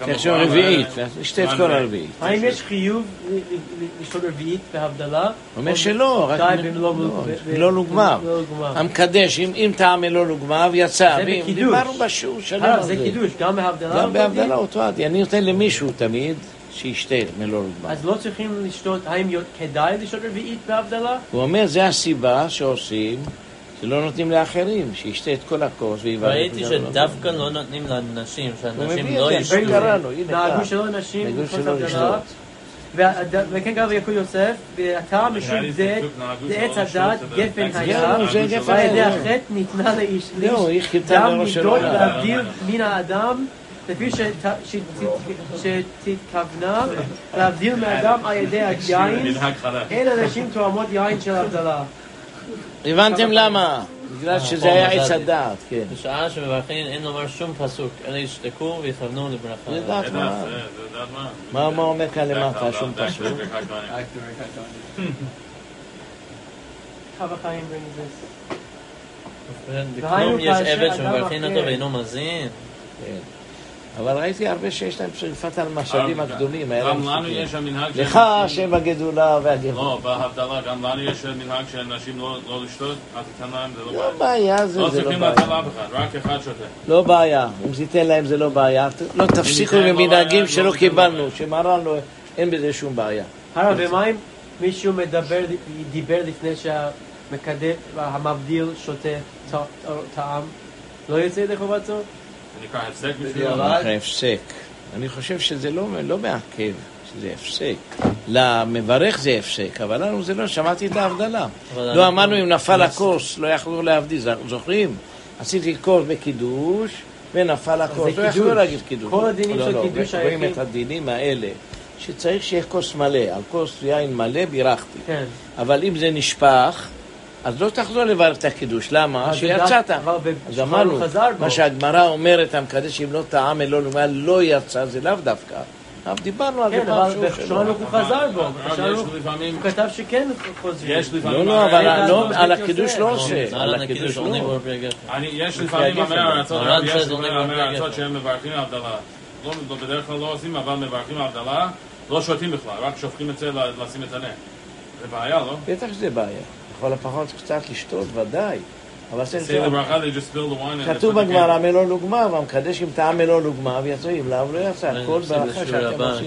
עכשיו רביעית, ישתה את כל הרביעית. האם יש חיוב ל- ל- ל- לשתות רביעית בהבדלה? אומר שלא, רק לא, ב- לא. לא לוגמר. המקדש, אם אם טעם אינו לוגמר, יצא. זה בקידוש. דיברנו בשיעור הרב, על זה. קידוש, גם בהבדלה? גם בהבדלה? אותו הדין. אני נותן למישהו תמיד שישתה מלא לוגמר. אז לא צריכים לשתות, האם יות- כדאי לשתות רביעית בהבדלה? הוא אומר, זה הסיבה שעושים, שלא נותנים לאחרים, שישתה את כל הכוס ויברך. ראיתי לא. שדווקא לא נותנים לאנשים, הוא שאנשים מביא לא את זה, ישתו. קראנו, הנה נהגו כאן. שלא נשים נהגו לכוס שלא. והד- וכן גר יעקב יוסף, והטעם משום זה, זה עץ הדת, זה גפן זה היה, זה ועל ידי. החטא ניתנה לאיש זהו, היא חיפתה גם לראש עולם. להבדיל מן האדם, לפי שת- שת- שתתכוונה להבדיל מהאדם על ידי היין. אין אנשים תואמות יין של הבדלה. הבנתם למה? בגלל שזה היה עץ הדעת, כן. בשעה שמברכים אין לומר שום פסוק, אלא ישתקו ויכוונו לברכה. זה דעת זה מה? מה? אומר כאן למטה, שום פסוק? Chava Chaim brings this. בכלום יש כאשר עבד אחר- אותו ואינו מזין. כן. אבל ראיתי הרבה שיש להם שריפת על משאבים הקדומים. גם לנו. יש המנהג של לך השם הגדולה והגבורה. לא, בהבדלה, גם לנו יש מנהג של נשים לא לא לשתות, אל תיתן להם, זה לא לא בעיה. בעיה, זה לא זה לא צריכים לתת בעיה. לאף אחד, רק אחד שותה. לא בעיה. אם תיתן להם זה לא בעיה. לא תפסיקו ניתן עם לו מנהגים בעיה, שלא לא לו קיבלנו, בעיה. לו, אין בזה שום בעיה. הרב, ומה אם מישהו מדבר, דיבר לפני שהמקדם, המבדיל שותה טעם? לא יוצא ידי חובתו? זה נקרא הפסק בשבילו. אחרי הפסק. אני חושב שזה לא, לא מעכב, שזה הפסק. למברך זה הפסק, אבל לנו זה לא, שמעתי את ההבדלה. לא אמרנו אם נפל הכוס, לא יכלו להבדיל, זוכרים? עשיתי כוס בקידוש, ונפל הכוס, לא יכלו. להגיד קידוש. כל הדינים לא, של לא, קידוש רואים היחיד. את הדינים האלה, שצריך שיהיה כוס מלא, על כוס יין מלא בירכתי. כן. אבל אם זה נשפך, אז לא תחזור לברך את הקידוש. למה? אבל שיצאת. אבל אז אמרנו. מה שהגמרא אומרת, המקדש אם לא טעם אלו לומר לא יצא, זה לאו דווקא. אבל דיברנו על זה כן, פעם אבל בשולחן שלא. ערוך הוא חזר בו. הוא כתב שכן חוזרים. יש לפעמים, לא, לא, אבל זה לא, מה על שהייתי הקידוש. לא עושה. על הקידוש לא. אני, יש לפעמים. עמי ארצות. שהם מברכים הבדלה. לא, לא, בדרך כלל לא עושים, אבל מברכים הבדלה, לא שותים בכלל, רק שופכים את זה ל- לשים את הנר. זה בעיה, לא? בטח שזה בעיה. לכל הפחות קצת לשתות, ודאי. אבל they כתוב בגמרא. מלוא לוגמה, והמקדש אם טעם מלוא לוגמה, ויצא אם לאו לא יצא. כל נפסיק ברכה שאתם עושים.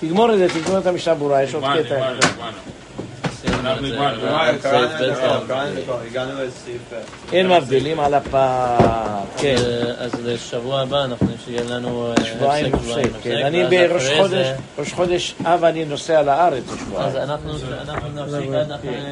תגמור את זה, תגמור את המשנה ברורה, יש עוד קטע. אין מבדילים על הפת. כן. אז- אז לשבוע הבא אנחנו שיהיה לנו אה, שבועיים הפסק, כן. אני בראש אחרי חודש, זה- ראש חודש אב אני נוסע לארץ אז לשבועיים. אנחנו נפסיק, אנחנו